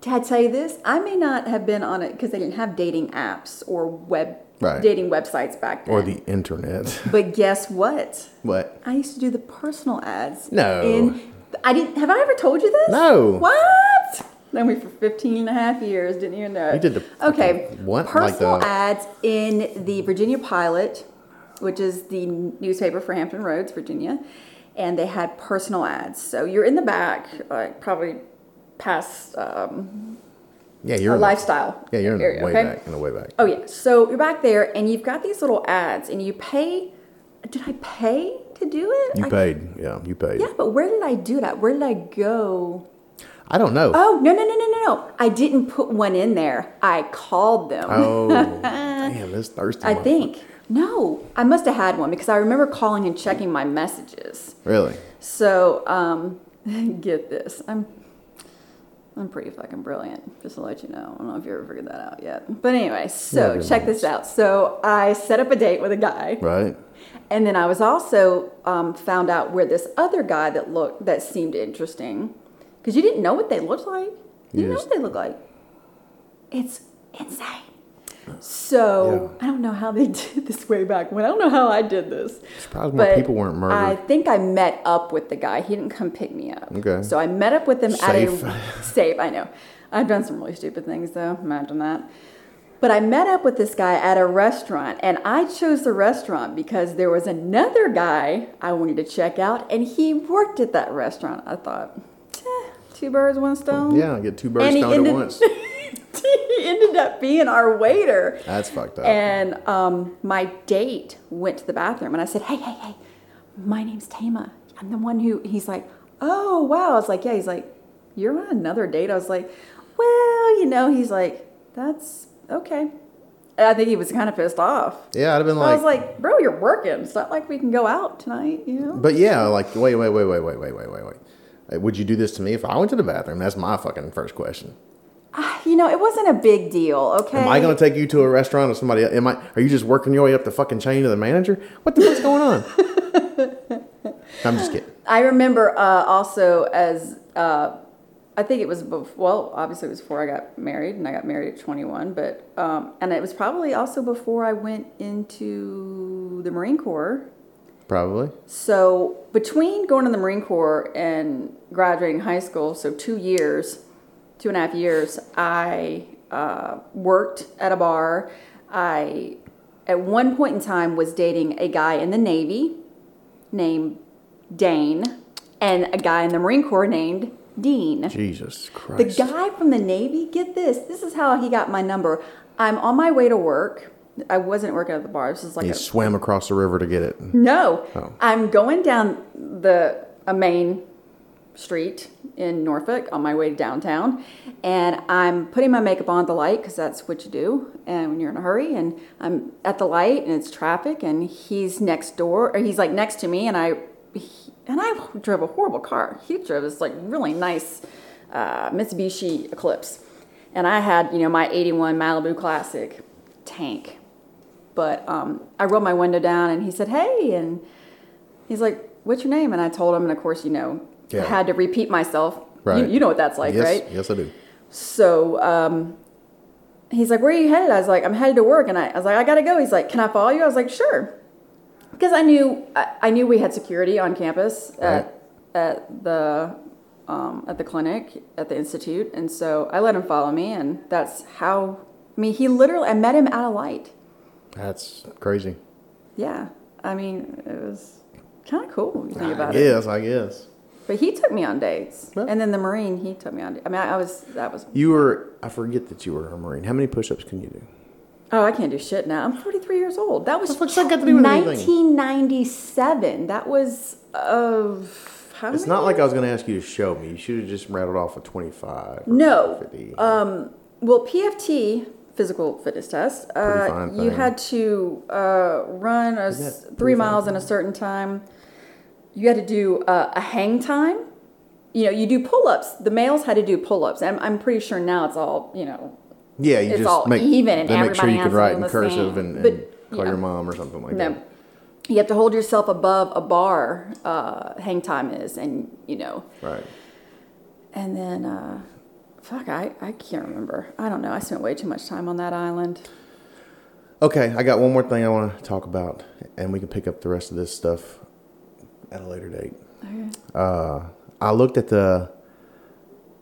[SPEAKER 2] did I tell you this? I may not have been on it because they didn't have dating apps or web,
[SPEAKER 1] Right.
[SPEAKER 2] dating websites back then.
[SPEAKER 1] Or the internet. *laughs*
[SPEAKER 2] But guess what?
[SPEAKER 1] what?
[SPEAKER 2] I used to do the personal ads.
[SPEAKER 1] No.
[SPEAKER 2] In, I didn't, have I ever told you this?
[SPEAKER 1] No.
[SPEAKER 2] What? Known me for 15 and a half years, didn't even know it.
[SPEAKER 1] You did the
[SPEAKER 2] Okay.
[SPEAKER 1] what? Like
[SPEAKER 2] Personal
[SPEAKER 1] the-
[SPEAKER 2] ads in the Virginian-Pilot, which is the newspaper for Hampton Roads, Virginia. And they had personal ads. So you're in the back, like probably past um,
[SPEAKER 1] Yeah, you're
[SPEAKER 2] a
[SPEAKER 1] in the-
[SPEAKER 2] lifestyle.
[SPEAKER 1] Yeah, you're in the way
[SPEAKER 2] okay?
[SPEAKER 1] back. In the way back.
[SPEAKER 2] Oh yeah. So you're back there, and you've got these little ads, and you pay. Did I pay to do it?
[SPEAKER 1] You
[SPEAKER 2] I-
[SPEAKER 1] paid. Yeah, you paid.
[SPEAKER 2] Yeah, but where did I do that? Where did I go?
[SPEAKER 1] I don't know.
[SPEAKER 2] Oh no no no no no no! I didn't put one in there. I called them.
[SPEAKER 1] Oh, *laughs* damn, this thirsty.
[SPEAKER 2] I think no, I must have had one because I remember calling and checking my messages.
[SPEAKER 1] Really?
[SPEAKER 2] So um, *laughs* get this, I'm I'm pretty fucking brilliant. Just to let you know, I don't know if you ever figured that out yet. But anyway, so
[SPEAKER 1] Never
[SPEAKER 2] check this out. So I set up a date with a guy.
[SPEAKER 1] Right.
[SPEAKER 2] And then I was also um, found out where this other guy that looked that seemed interesting, because you didn't know what they looked like. You didn't know what they looked like. It's insane. So
[SPEAKER 1] Yeah.
[SPEAKER 2] I don't know how they *laughs* did this way back when. I don't know how I did this.
[SPEAKER 1] Surprised more people weren't murdered.
[SPEAKER 2] I think I met up with the guy. He didn't come pick me up.
[SPEAKER 1] Okay.
[SPEAKER 2] So I met up with him
[SPEAKER 1] Safe.
[SPEAKER 2] at a *laughs* safe. I know. I've done some really stupid things though. Imagine that. But I met up with this guy at a restaurant, and I chose the restaurant because there was another guy I wanted to check out, and he worked at that restaurant. I thought, eh, two birds, one stone.
[SPEAKER 1] Yeah, get two birds stoned
[SPEAKER 2] ended-
[SPEAKER 1] at once. *laughs* *laughs*
[SPEAKER 2] he ended up being our waiter.
[SPEAKER 1] That's fucked up.
[SPEAKER 2] And um, my date went to the bathroom, and I said, "Hey, hey, hey, my name's Tamah. I'm the one who." He's like, "Oh, wow." I was like, "Yeah." He's like, "You're on another date." I was like, "Well, you know." He's like, "That's okay." And I think he was kind of pissed off.
[SPEAKER 1] yeah, I'd have been like,
[SPEAKER 2] I was
[SPEAKER 1] like,
[SPEAKER 2] "Bro, you're working. It's not like we can go out tonight, you know."
[SPEAKER 1] but yeah, like, wait, wait, wait, wait, wait, wait, wait, wait, wait. Would you do this to me if I went to the bathroom? That's my fucking first question.
[SPEAKER 2] You know, it wasn't a big deal. Okay.
[SPEAKER 1] Am I going to take you to a restaurant or somebody? Am I? Are you just working your way up the fucking chain to the manager? What the fuck's going on? *laughs* I'm just kidding.
[SPEAKER 2] I remember uh, also as uh, I think it was bef- well, obviously it was before I got married, and I got married at 21. But um, and it was probably also before I went into the Marine Corps.
[SPEAKER 1] Probably.
[SPEAKER 2] So between going to the Marine Corps and graduating high school, so two years, two and a half years, I uh, worked at a bar. I, at one point in time, was dating a guy in the Navy named Dane and a guy in the Marine Corps named Dean.
[SPEAKER 1] Jesus Christ.
[SPEAKER 2] The guy from the Navy, get this, this is how he got my number. I'm on my way to work. I wasn't working at the bar. This is like
[SPEAKER 1] he
[SPEAKER 2] a
[SPEAKER 1] swam across the river to get it.
[SPEAKER 2] no,
[SPEAKER 1] Oh.
[SPEAKER 2] I'm going down the a main street in Norfolk on my way to downtown, and I'm putting my makeup on at the light because that's what you do, and when you're in a hurry. And I'm at the light, and it's traffic, and he's next door, or he's like next to me, and I, he, and I drove a horrible car. He drove this like really nice uh, Mitsubishi Eclipse, and I had you know my '81 Malibu Classic tank. But um, I rolled my window down and he said, Hey. And he's like, What's your name? And I told him. And of course, you know,
[SPEAKER 1] Yeah.
[SPEAKER 2] I had to repeat myself.
[SPEAKER 1] Right.
[SPEAKER 2] You, you know what that's like,
[SPEAKER 1] yes,
[SPEAKER 2] right?
[SPEAKER 1] yes, I do.
[SPEAKER 2] So um, he's like, Where are you headed? I was like, I'm headed to work. And I, I was like, I got to go. He's like, Can I follow you? I was like, Sure. Because I knew I, I knew we had security on campus at, at the um, at the clinic at the institute, and so I let him follow me, and that's how. I mean, he literally. I met him at a light.
[SPEAKER 1] That's crazy.
[SPEAKER 2] Yeah, I mean, it was kind of cool you think
[SPEAKER 1] I
[SPEAKER 2] about it.
[SPEAKER 1] guess. I guess.
[SPEAKER 2] But he took me on dates,
[SPEAKER 1] Yeah.
[SPEAKER 2] and then the Marine, he took me on. I mean, I, I was that was.
[SPEAKER 1] You were. I forget that you were a Marine. How many push-ups can you do?
[SPEAKER 2] Oh, I can't do shit now. I'm 43 years old. That was
[SPEAKER 1] What the fuck's that got to do anything?
[SPEAKER 2] 1997. That was of how
[SPEAKER 1] It's not like I was going to ask you to show me. You should have just rattled off a 25. or
[SPEAKER 2] No.
[SPEAKER 1] 50.
[SPEAKER 2] Um, well, PFT physical fitness test. Uh, you had to uh, run a
[SPEAKER 1] Isn't
[SPEAKER 2] s-
[SPEAKER 1] that
[SPEAKER 2] three miles in a certain time. You had to do uh, a hang time. You know, you do pull-ups. The males had to do pull-ups. I'm, I'm pretty sure now it's all you know.
[SPEAKER 1] yeah, you
[SPEAKER 2] it's
[SPEAKER 1] just
[SPEAKER 2] all
[SPEAKER 1] make,
[SPEAKER 2] even and
[SPEAKER 1] make sure you
[SPEAKER 2] can
[SPEAKER 1] write in cursive
[SPEAKER 2] same.
[SPEAKER 1] and, and
[SPEAKER 2] But,
[SPEAKER 1] call
[SPEAKER 2] you
[SPEAKER 1] your mom or something like
[SPEAKER 2] No,
[SPEAKER 1] that.
[SPEAKER 2] you have to hold yourself above a bar. Uh, hang time is, and you know,
[SPEAKER 1] Right.
[SPEAKER 2] and then uh, fuck, I I can't remember. I don't know. I spent way too much time on that island.
[SPEAKER 1] Okay, I got one more thing I want to talk about, and we can pick up the rest of this stuff at a later date.
[SPEAKER 2] Okay.
[SPEAKER 1] Uh, I looked at the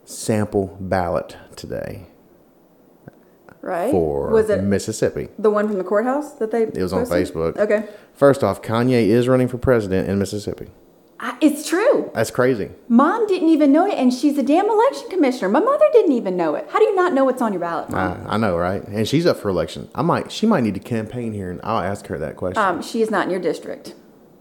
[SPEAKER 1] sample ballot today
[SPEAKER 2] Right?
[SPEAKER 1] for
[SPEAKER 2] was it
[SPEAKER 1] Mississippi.
[SPEAKER 2] the one from the courthouse that they?
[SPEAKER 1] It was on? Facebook.
[SPEAKER 2] Okay,
[SPEAKER 1] First off, Kanye is running for president in Mississippi.
[SPEAKER 2] I, it's true.
[SPEAKER 1] That's crazy.
[SPEAKER 2] Mom didn't even know it, and she's a damn election commissioner. My mother didn't even know it. How do you not know what's on your ballot? Mom?
[SPEAKER 1] I, I know, right? And she's up for election. I might, she might need to campaign here, and I'll ask her that question.
[SPEAKER 2] Um, she is not in your district.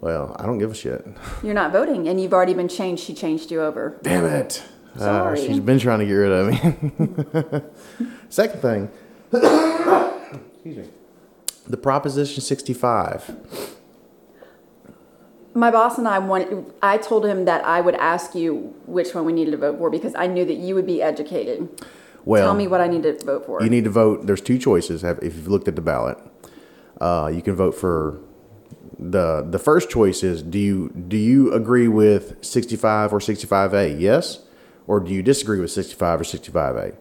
[SPEAKER 1] Well, I don't give a shit.
[SPEAKER 2] You're not voting, and you've already been changed. She changed you over.
[SPEAKER 1] Damn it. Uh,
[SPEAKER 2] Sorry.
[SPEAKER 1] she's been trying to get rid of me. *laughs* Second thing, *coughs* excuse me, the Proposition 65.
[SPEAKER 2] My boss and I wanted. I told him that I would ask you which one we needed to vote for because I knew that you would be educated.
[SPEAKER 1] Well,
[SPEAKER 2] Tell me what I need to vote for.
[SPEAKER 1] you need to vote. There's two choices. If you've looked at the ballot, uh, you can vote for the the first choice is do you do you agree with 65 or 65A? Yes, or do you disagree with 65 or 65A?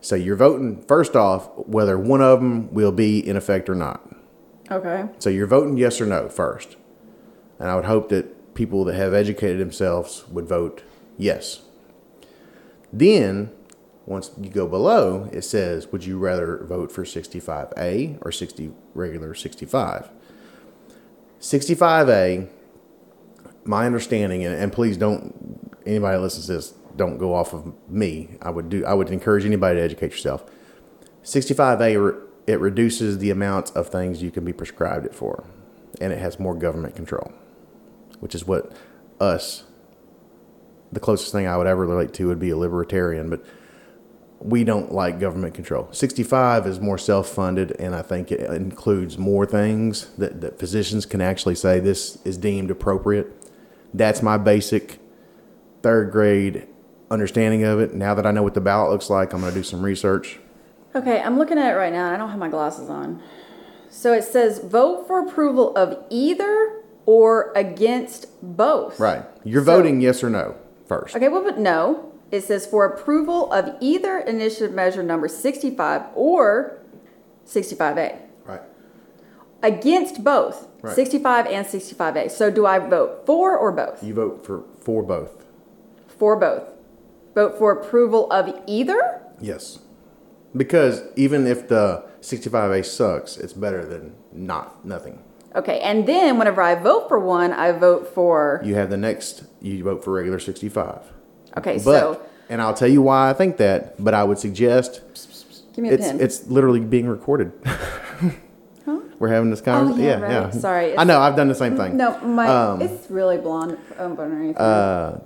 [SPEAKER 1] So you're voting first off whether one of them will be in effect or not.
[SPEAKER 2] okay.
[SPEAKER 1] So you're voting yes or no first. And I would hope that people that have educated themselves would vote yes. Then Once you go below, it says, would you rather vote for 65A or 60 regular 65? 65A, my understanding, and, and please don't anybody that listens to this don't go off of me. I would do I would encourage anybody to educate yourself. 65A it reduces the amount of things you can be prescribed it for, and it has more government control, which is what us the closest thing I would ever relate to would be a libertarian, but we don't like government control. 65 is more self funded, and I think it includes more things that, that physicians can actually say this is deemed appropriate. That's my basic third grade understanding of it. Now that I know what the ballot looks like, I'm going to do some research.
[SPEAKER 2] Okay, I'm looking at it right now. and I don't have my glasses on. So it says vote for approval of either or against both.
[SPEAKER 1] Right. You're
[SPEAKER 2] So-
[SPEAKER 1] voting yes or no first.
[SPEAKER 2] Okay, well, but no. It says for approval of either initiative measure number 65 or 65A.
[SPEAKER 1] Right.
[SPEAKER 2] Against both
[SPEAKER 1] Right.
[SPEAKER 2] 65 and 65A. So do I vote for or both?
[SPEAKER 1] You vote for for both.
[SPEAKER 2] For both. Vote for approval of either?
[SPEAKER 1] Yes. Because even if the 65A sucks, it's better than not nothing.
[SPEAKER 2] Okay, and then whenever I vote for one, I vote for.
[SPEAKER 1] You have the next, you vote for regular 65.
[SPEAKER 2] Okay,
[SPEAKER 1] But,
[SPEAKER 2] so
[SPEAKER 1] and I'll tell you why I think that, but I would suggest
[SPEAKER 2] give me a
[SPEAKER 1] it's
[SPEAKER 2] pen.
[SPEAKER 1] it's literally being recorded. *laughs* Huh? We're having this conversation.
[SPEAKER 2] Oh, yeah, right. Sorry,
[SPEAKER 1] I know. I've done the same thing.
[SPEAKER 2] no, my
[SPEAKER 1] um,
[SPEAKER 2] it's really blonde um.
[SPEAKER 1] Uh,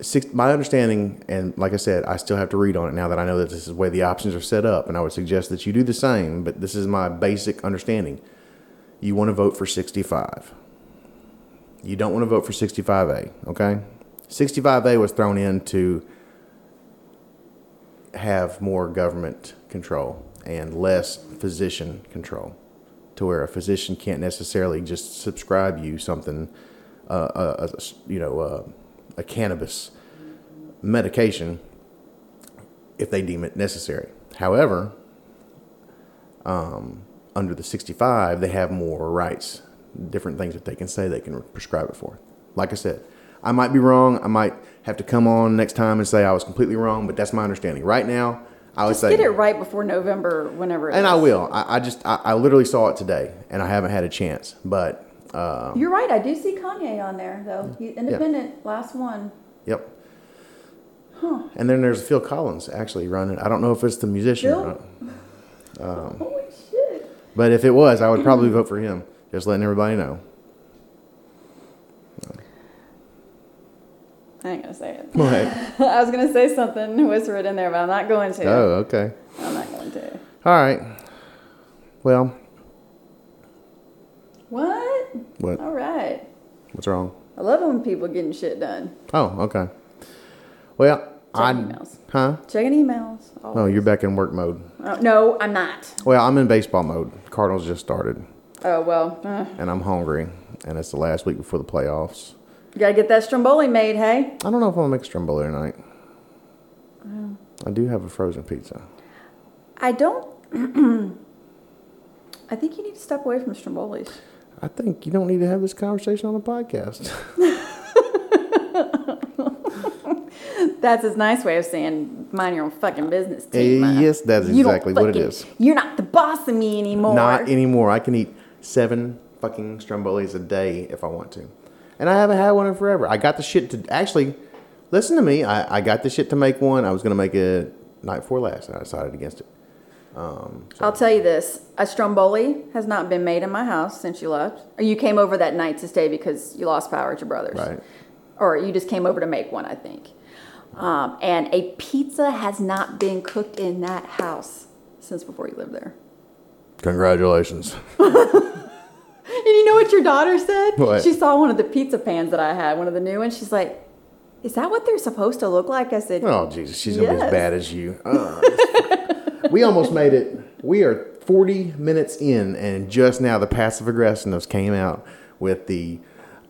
[SPEAKER 1] Six, my understanding, and like I said, I still have to read on it now that I know that this is the way the options are set up, and I would suggest that you do the same. But this is my basic understanding. You want to vote for 65. You don't want to vote for 65A. Okay, 65A was thrown in to have more government control and less physician control, to where a physician can't necessarily just subscribe you something, uh, uh, you know, uh, a cannabis medication if they deem it necessary. However, um, under the 65, they have more rights, different things that they can say they can prescribe it for. Like I said, I might be wrong. I might have to come on next time and say I was completely wrong, but that's my understanding. Right now, I would
[SPEAKER 2] Just
[SPEAKER 1] say
[SPEAKER 2] get it right before November, whenever.
[SPEAKER 1] And
[SPEAKER 2] is.
[SPEAKER 1] I will. I, I just I, I literally saw it today, and I haven't had a chance. But uh,
[SPEAKER 2] You're right. I do see Kanye on there though. He, independent, last one.
[SPEAKER 1] yep. Huh. And then there's Phil Collins actually running. I don't know if it's the musician, or not, Um, *laughs*
[SPEAKER 2] Holy shit!
[SPEAKER 1] but if it was, I would probably vote for him. Just letting everybody know.
[SPEAKER 2] I ain't gonna say it.
[SPEAKER 1] What? *laughs*
[SPEAKER 2] I was gonna say something, whisper it in there, but I'm not going to.
[SPEAKER 1] oh, okay.
[SPEAKER 2] I'm not going to.
[SPEAKER 1] All right. Well,
[SPEAKER 2] What?
[SPEAKER 1] what?
[SPEAKER 2] All right.
[SPEAKER 1] What's wrong?
[SPEAKER 2] I love when people getting shit done.
[SPEAKER 1] Oh, okay. Well, I.
[SPEAKER 2] Checking emails.
[SPEAKER 1] Huh?
[SPEAKER 2] Checking emails.
[SPEAKER 1] Oh, you're back in work mode.
[SPEAKER 2] Oh, no, I'm not.
[SPEAKER 1] Well, I'm in baseball mode. Cardinals just started,
[SPEAKER 2] Oh well. Uh,
[SPEAKER 1] and I'm hungry, and it's the last week before the playoffs.
[SPEAKER 2] You gotta get that stromboli made, hey?
[SPEAKER 1] I don't know if I'm gonna make stromboli tonight. I do have a frozen pizza.
[SPEAKER 2] I don't. *clears throat* I think you need to step away from strombolis.
[SPEAKER 1] I think you don't need to have this conversation on the podcast. *laughs*
[SPEAKER 2] That's his nice way of saying mind your own fucking business. Team.
[SPEAKER 1] Eh, yes, that's exactly what it
[SPEAKER 2] fucking- You're not the boss of me anymore.
[SPEAKER 1] Not anymore. I can eat seven fucking strombolis a day if I want to, and I haven't had one in forever. I got the shit to actually listen to me. I, I got the shit to make one. I was gonna make it night before last, and I decided against it.
[SPEAKER 2] I'll tell you this: a stromboli has not been made in my house since you left, or you came over that night to stay because you lost power at your brother's,
[SPEAKER 1] Right.
[SPEAKER 2] Or you just came over to make one, I think. Um, and a pizza has not been cooked in that house since before you lived there.
[SPEAKER 1] Congratulations. *laughs*
[SPEAKER 2] And you know what your daughter said?
[SPEAKER 1] What?
[SPEAKER 2] She saw one of the pizza pans that I had, one of the new ones. She's like, "Is that what they're supposed to look like?" I said,
[SPEAKER 1] Oh Jesus, she's gonna be as bad as you. Uh, *laughs* we almost made it. We are 40 minutes in, and just now the passive aggressiveness came out with the.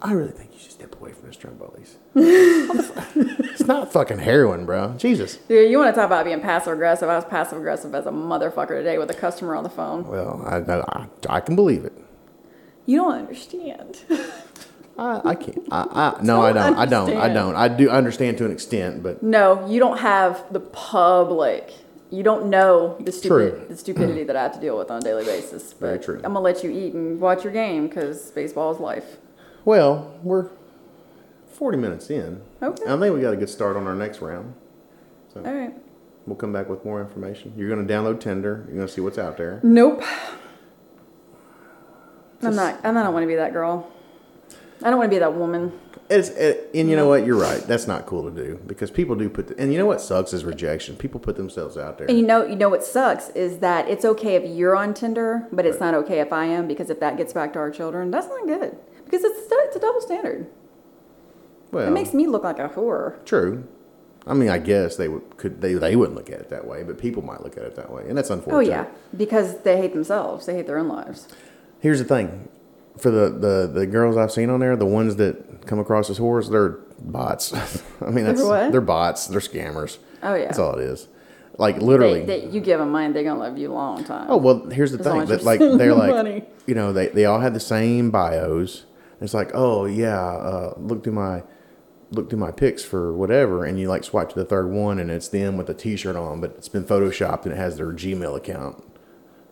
[SPEAKER 1] I really think you should step away from the strombolis. *laughs* it's not fucking heroin, bro. Jesus.
[SPEAKER 2] "Dude, you want to talk about being passive aggressive? I was passive aggressive as a motherfucker today with a customer on the phone.
[SPEAKER 1] Well, I, I, I can believe it.
[SPEAKER 2] You don't understand. *laughs*
[SPEAKER 1] I, I can't. I, I *laughs* no, I don't. I don't. I don't. I do understand to an extent, but
[SPEAKER 2] No, you don't have the public. You don't know the stupid, the stupidity that I have to deal with on a daily basis. But
[SPEAKER 1] Very true.
[SPEAKER 2] I'm gonna let you eat and watch your game because baseball is life.
[SPEAKER 1] well, we're forty minutes in.
[SPEAKER 2] Okay.
[SPEAKER 1] I think we got a good start on our next round. So
[SPEAKER 2] All right.
[SPEAKER 1] we'll come back with more information. You're going to download Tinder. You're going to see what's out there.
[SPEAKER 2] Nope. I'm not. I don't want to be that girl. I don't want to be that woman.
[SPEAKER 1] It's it, and you know what? You're right. That's not cool to do because people do put. The, and you know what sucks is rejection. People put themselves out there.
[SPEAKER 2] And you know, you know what sucks is that it's okay if you're on Tinder, but it's not okay if I am because if that gets back to our children, that's not good because it's it's a double standard.
[SPEAKER 1] Well,
[SPEAKER 2] It makes me look like a whore.
[SPEAKER 1] true. I mean, I guess they would could they they wouldn't look at it that way, but people might look at it that way, and that's unfortunate.
[SPEAKER 2] Oh yeah, because they hate themselves. They hate their own lives.
[SPEAKER 1] Here's the thing: for the, the the girls I've seen on there, the ones that come across as whores, they're bots. *laughs* I mean, that's
[SPEAKER 2] what?
[SPEAKER 1] they're bots. They're scammers.
[SPEAKER 2] Oh yeah.
[SPEAKER 1] That's all it is. Like literally.
[SPEAKER 2] They, they, you give them money, they're gonna love you a long time.
[SPEAKER 1] Oh well, here's the
[SPEAKER 2] As
[SPEAKER 1] thing. That like they're like,
[SPEAKER 2] money.
[SPEAKER 1] you know, they they all have the same bios. It's like, oh yeah, uh, look through my look through my pics for whatever, and you like swipe to the third one, and it's them with a T-shirt on, but it's been photoshopped and it has their Gmail account,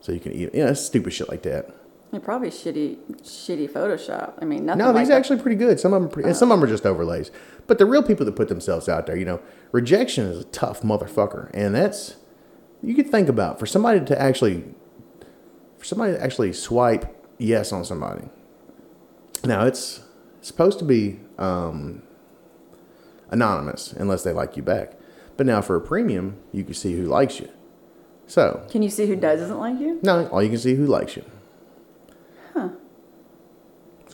[SPEAKER 1] so you can eat. Yeah, it's stupid shit like that.
[SPEAKER 2] They're probably shitty, shitty Photoshop. I mean, nothing.
[SPEAKER 1] No, these
[SPEAKER 2] that.
[SPEAKER 1] are actually pretty good. Some of them, pretty, and some of them are just overlays. But the real people that put themselves out there, you know, rejection is a tough motherfucker, and that's you could think about for somebody to actually, for somebody to actually swipe yes on somebody. Now it's supposed to be um, anonymous unless they like you back, but now for a premium, you can see who likes you. So
[SPEAKER 2] Can you see who doesn't like you?
[SPEAKER 1] no, all you can see who likes you.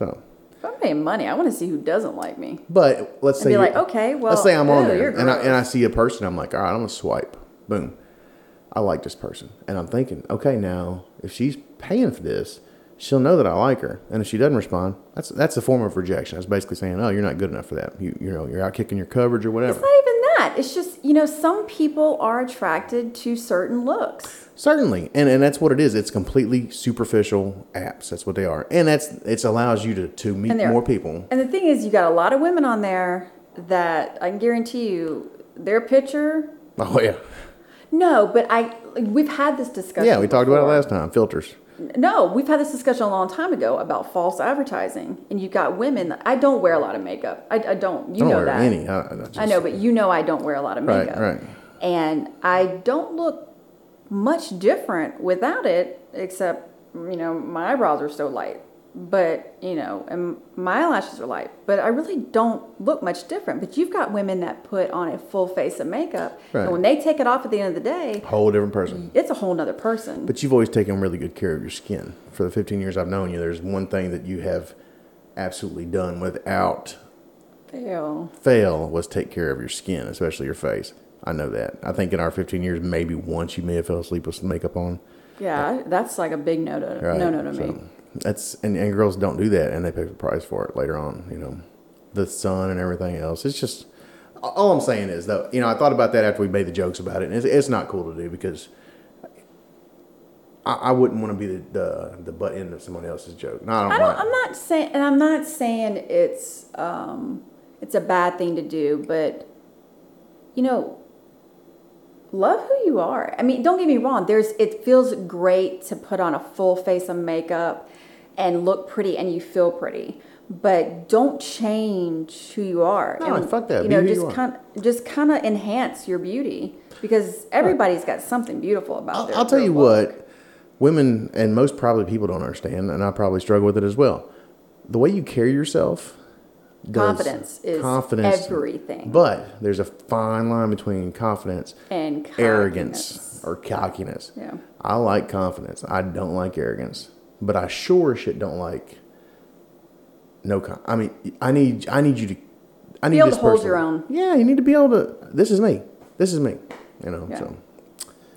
[SPEAKER 1] So.
[SPEAKER 2] If I'm paying money, I want to see who doesn't like me.
[SPEAKER 1] But let's say
[SPEAKER 2] be like, okay, well,
[SPEAKER 1] let's say I'm on there and I, and I see a person, I'm like, all right, I'm gonna swipe, boom, I like this person, and I'm thinking, okay, now if she's paying for this, she'll know that I like her, and if she doesn't respond, that's that's a form of rejection. That's basically saying, oh, you're not good enough for that. You you know, you're out kicking your coverage or whatever.
[SPEAKER 2] It's not even that. It's just you know, some people are attracted to certain looks.
[SPEAKER 1] Certainly, and and that's what it is. It's completely superficial apps. That's what they are, and that's it allows you to to meet more people.
[SPEAKER 2] And the thing is, you got a lot of women on there that I can guarantee you, their picture.
[SPEAKER 1] Oh yeah,
[SPEAKER 2] No, but I we've had this discussion.
[SPEAKER 1] yeah. We talked about it last time. Filters.
[SPEAKER 2] No, we've had this discussion a long time ago about false advertising, and you've got women. I don't wear a lot of makeup. I, I don't. You
[SPEAKER 1] I don't
[SPEAKER 2] know
[SPEAKER 1] wear
[SPEAKER 2] that.
[SPEAKER 1] any. I, I just-
[SPEAKER 2] I know, but you know I don't wear a lot of makeup.
[SPEAKER 1] Right, right.
[SPEAKER 2] And I don't look much different without it, except you know my eyebrows are so light. But you know, and my eyelashes are light. But I really don't look much different. But you've got women that put on a full face of makeup,
[SPEAKER 1] Right.
[SPEAKER 2] and when they take it off at the end of the day,
[SPEAKER 1] whole different person.
[SPEAKER 2] it's a whole nother person.
[SPEAKER 1] But you've always taken really good care of your skin. For the 15 years I've known you, there's one thing that you have absolutely done without
[SPEAKER 2] fail
[SPEAKER 1] fail was take care of your skin, especially your face. I know that. I think in our 15 years, maybe once you may have fell asleep with some makeup on.
[SPEAKER 2] Yeah, that's like a big no to
[SPEAKER 1] Right?
[SPEAKER 2] no no to me.
[SPEAKER 1] That's and, and girls don't do that, and they pay the price for it later on. You know, the sun and everything else. It's just all I'm saying is though. You know, I thought about that after we made the jokes about it, and it's, it's not cool to do because. I, I wouldn't want to be the, the the butt end of someone else's joke. No, I don't.
[SPEAKER 2] I don't I'm not saying, and I'm not saying it's um, it's a bad thing to do, but you know, love who you are. I mean, don't get me wrong. There's it feels great to put on a full face of makeup and look pretty, and you feel pretty. But don't change who you are.
[SPEAKER 1] No,
[SPEAKER 2] and,
[SPEAKER 1] fuck that.
[SPEAKER 2] You
[SPEAKER 1] Be
[SPEAKER 2] know, just kind just kind of enhance your beauty because everybody's got something beautiful about
[SPEAKER 1] I'll,
[SPEAKER 2] their.
[SPEAKER 1] I'll tell you
[SPEAKER 2] look.
[SPEAKER 1] what, women and most probably people don't understand, and I probably struggle with it as well. The way you carry yourself,
[SPEAKER 2] Confidence is
[SPEAKER 1] confidence,
[SPEAKER 2] everything.
[SPEAKER 1] But there's a fine line between confidence,
[SPEAKER 2] and
[SPEAKER 1] arrogance, or cockiness.
[SPEAKER 2] Yeah.
[SPEAKER 1] I like confidence. I don't like arrogance, but I sure shit don't like no. Con- I mean, I need I need you to. I need
[SPEAKER 2] able
[SPEAKER 1] this
[SPEAKER 2] to hold
[SPEAKER 1] person-
[SPEAKER 2] your own.
[SPEAKER 1] Yeah, you need to be able to. This is me. This is me. You know.
[SPEAKER 2] Yeah.
[SPEAKER 1] So.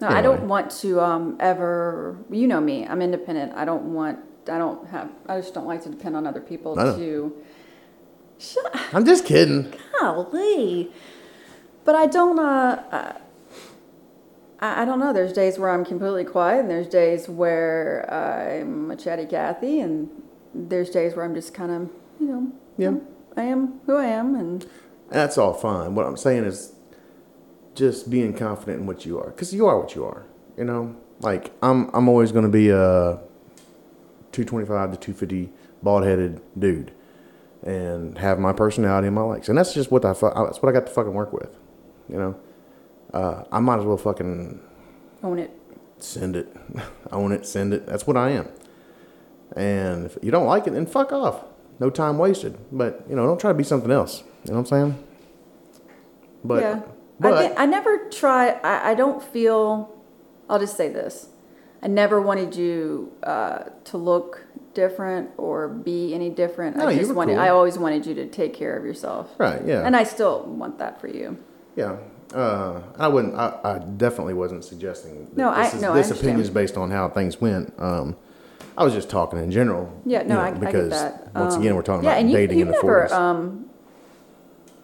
[SPEAKER 2] No, I don't want to um, ever. You know me. I'm independent. I don't want. I don't have. I just don't like to depend on other people to. Shut.
[SPEAKER 1] I'm just kidding.
[SPEAKER 2] Golly. But I don't. Uh, uh, I, I don't know. There's days where I'm completely quiet, and there's days where I'm a chatty Cathy, and there's days where I'm just kind of, you know,
[SPEAKER 1] Yeah.
[SPEAKER 2] I am who I am, and
[SPEAKER 1] That's all fine. What I'm saying is just being confident in what you are, because you are what you are. You know, like I'm I'm always going to be a 225 to 250 bald headed dude, and have my personality and my likes, and that's just what I that's what I got to fucking work with. You know, uh, I might as well fucking
[SPEAKER 2] own it.
[SPEAKER 1] send it, *laughs* own it, send it. That's what I am. And if you don't like it, then fuck off. No time wasted. But you know, don't try to be something else. You know what I'm saying? But
[SPEAKER 2] yeah.
[SPEAKER 1] but
[SPEAKER 2] I, I never try. I, I don't feel. I'll just say this. I never wanted you uh, to look different or be any different.
[SPEAKER 1] No,
[SPEAKER 2] I
[SPEAKER 1] you
[SPEAKER 2] just wanted.
[SPEAKER 1] cool.
[SPEAKER 2] I always wanted you to take care of yourself.
[SPEAKER 1] right, yeah,
[SPEAKER 2] And I still want that for you.
[SPEAKER 1] yeah. Uh, I wouldn't. I, I definitely wasn't suggesting. That
[SPEAKER 2] No, I-
[SPEAKER 1] this is,
[SPEAKER 2] no,
[SPEAKER 1] this
[SPEAKER 2] understand.
[SPEAKER 1] opinion is based on how things went. Um, I was just talking in general.
[SPEAKER 2] Yeah,
[SPEAKER 1] you
[SPEAKER 2] no,
[SPEAKER 1] know,
[SPEAKER 2] I, I get
[SPEAKER 1] because
[SPEAKER 2] that.
[SPEAKER 1] once
[SPEAKER 2] Um,
[SPEAKER 1] again, we're talking
[SPEAKER 2] yeah,
[SPEAKER 1] about
[SPEAKER 2] you,
[SPEAKER 1] dating
[SPEAKER 2] you
[SPEAKER 1] in the
[SPEAKER 2] never,
[SPEAKER 1] 40s.
[SPEAKER 2] Um,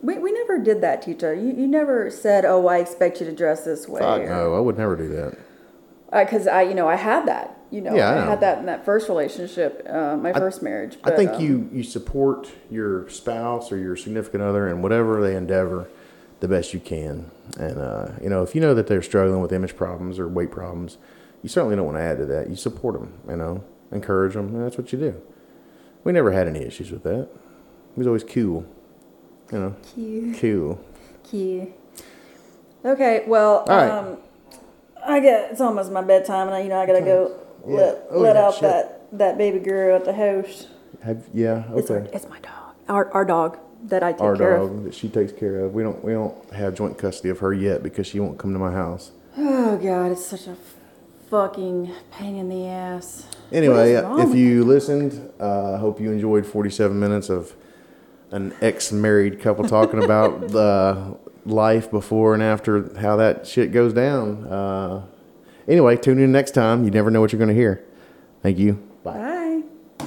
[SPEAKER 2] we, we never did that, Tita. You, you never said, "Oh, I expect you to dress this way."
[SPEAKER 1] Fuck no, I would never do that.
[SPEAKER 2] Because I, you know, I had that. You know,
[SPEAKER 1] Yeah, I
[SPEAKER 2] I,
[SPEAKER 1] know.
[SPEAKER 2] had that in that first relationship, uh, my first marriage.
[SPEAKER 1] I think
[SPEAKER 2] um,
[SPEAKER 1] you you support your spouse or your significant other in whatever they endeavor the best you can. And uh, you know, if you know that they're struggling with image problems or weight problems, you certainly don't want to add to that. You support them, you know, encourage them, and that's what you do. We never had any issues with that. He was always cool, you know,
[SPEAKER 2] Cute.
[SPEAKER 1] cool.
[SPEAKER 2] Cute. Okay, well,
[SPEAKER 1] right.
[SPEAKER 2] um, I get it's almost my bedtime, and I, you know I gotta go
[SPEAKER 1] Yeah.
[SPEAKER 2] let
[SPEAKER 1] Oh,
[SPEAKER 2] let
[SPEAKER 1] yeah,
[SPEAKER 2] out
[SPEAKER 1] shit.
[SPEAKER 2] that that baby girl at the house.
[SPEAKER 1] Have yeah,
[SPEAKER 2] It's, our,
[SPEAKER 1] okay.
[SPEAKER 2] it's my dog, our our dog that I take
[SPEAKER 1] Our
[SPEAKER 2] care
[SPEAKER 1] dog
[SPEAKER 2] of.
[SPEAKER 1] that she takes care of. We don't we don't have joint custody of her yet because she won't come to my house.
[SPEAKER 2] Oh God, it's such a fucking pain in the ass.
[SPEAKER 1] Anyway,
[SPEAKER 2] What is wrong
[SPEAKER 1] if you listened, uh, I hope you enjoyed 47 minutes of an ex-married couple talking about *laughs* the life before and after how that shit goes down. Uh, anyway, tune in next time. You never know what you're going to hear. Thank you.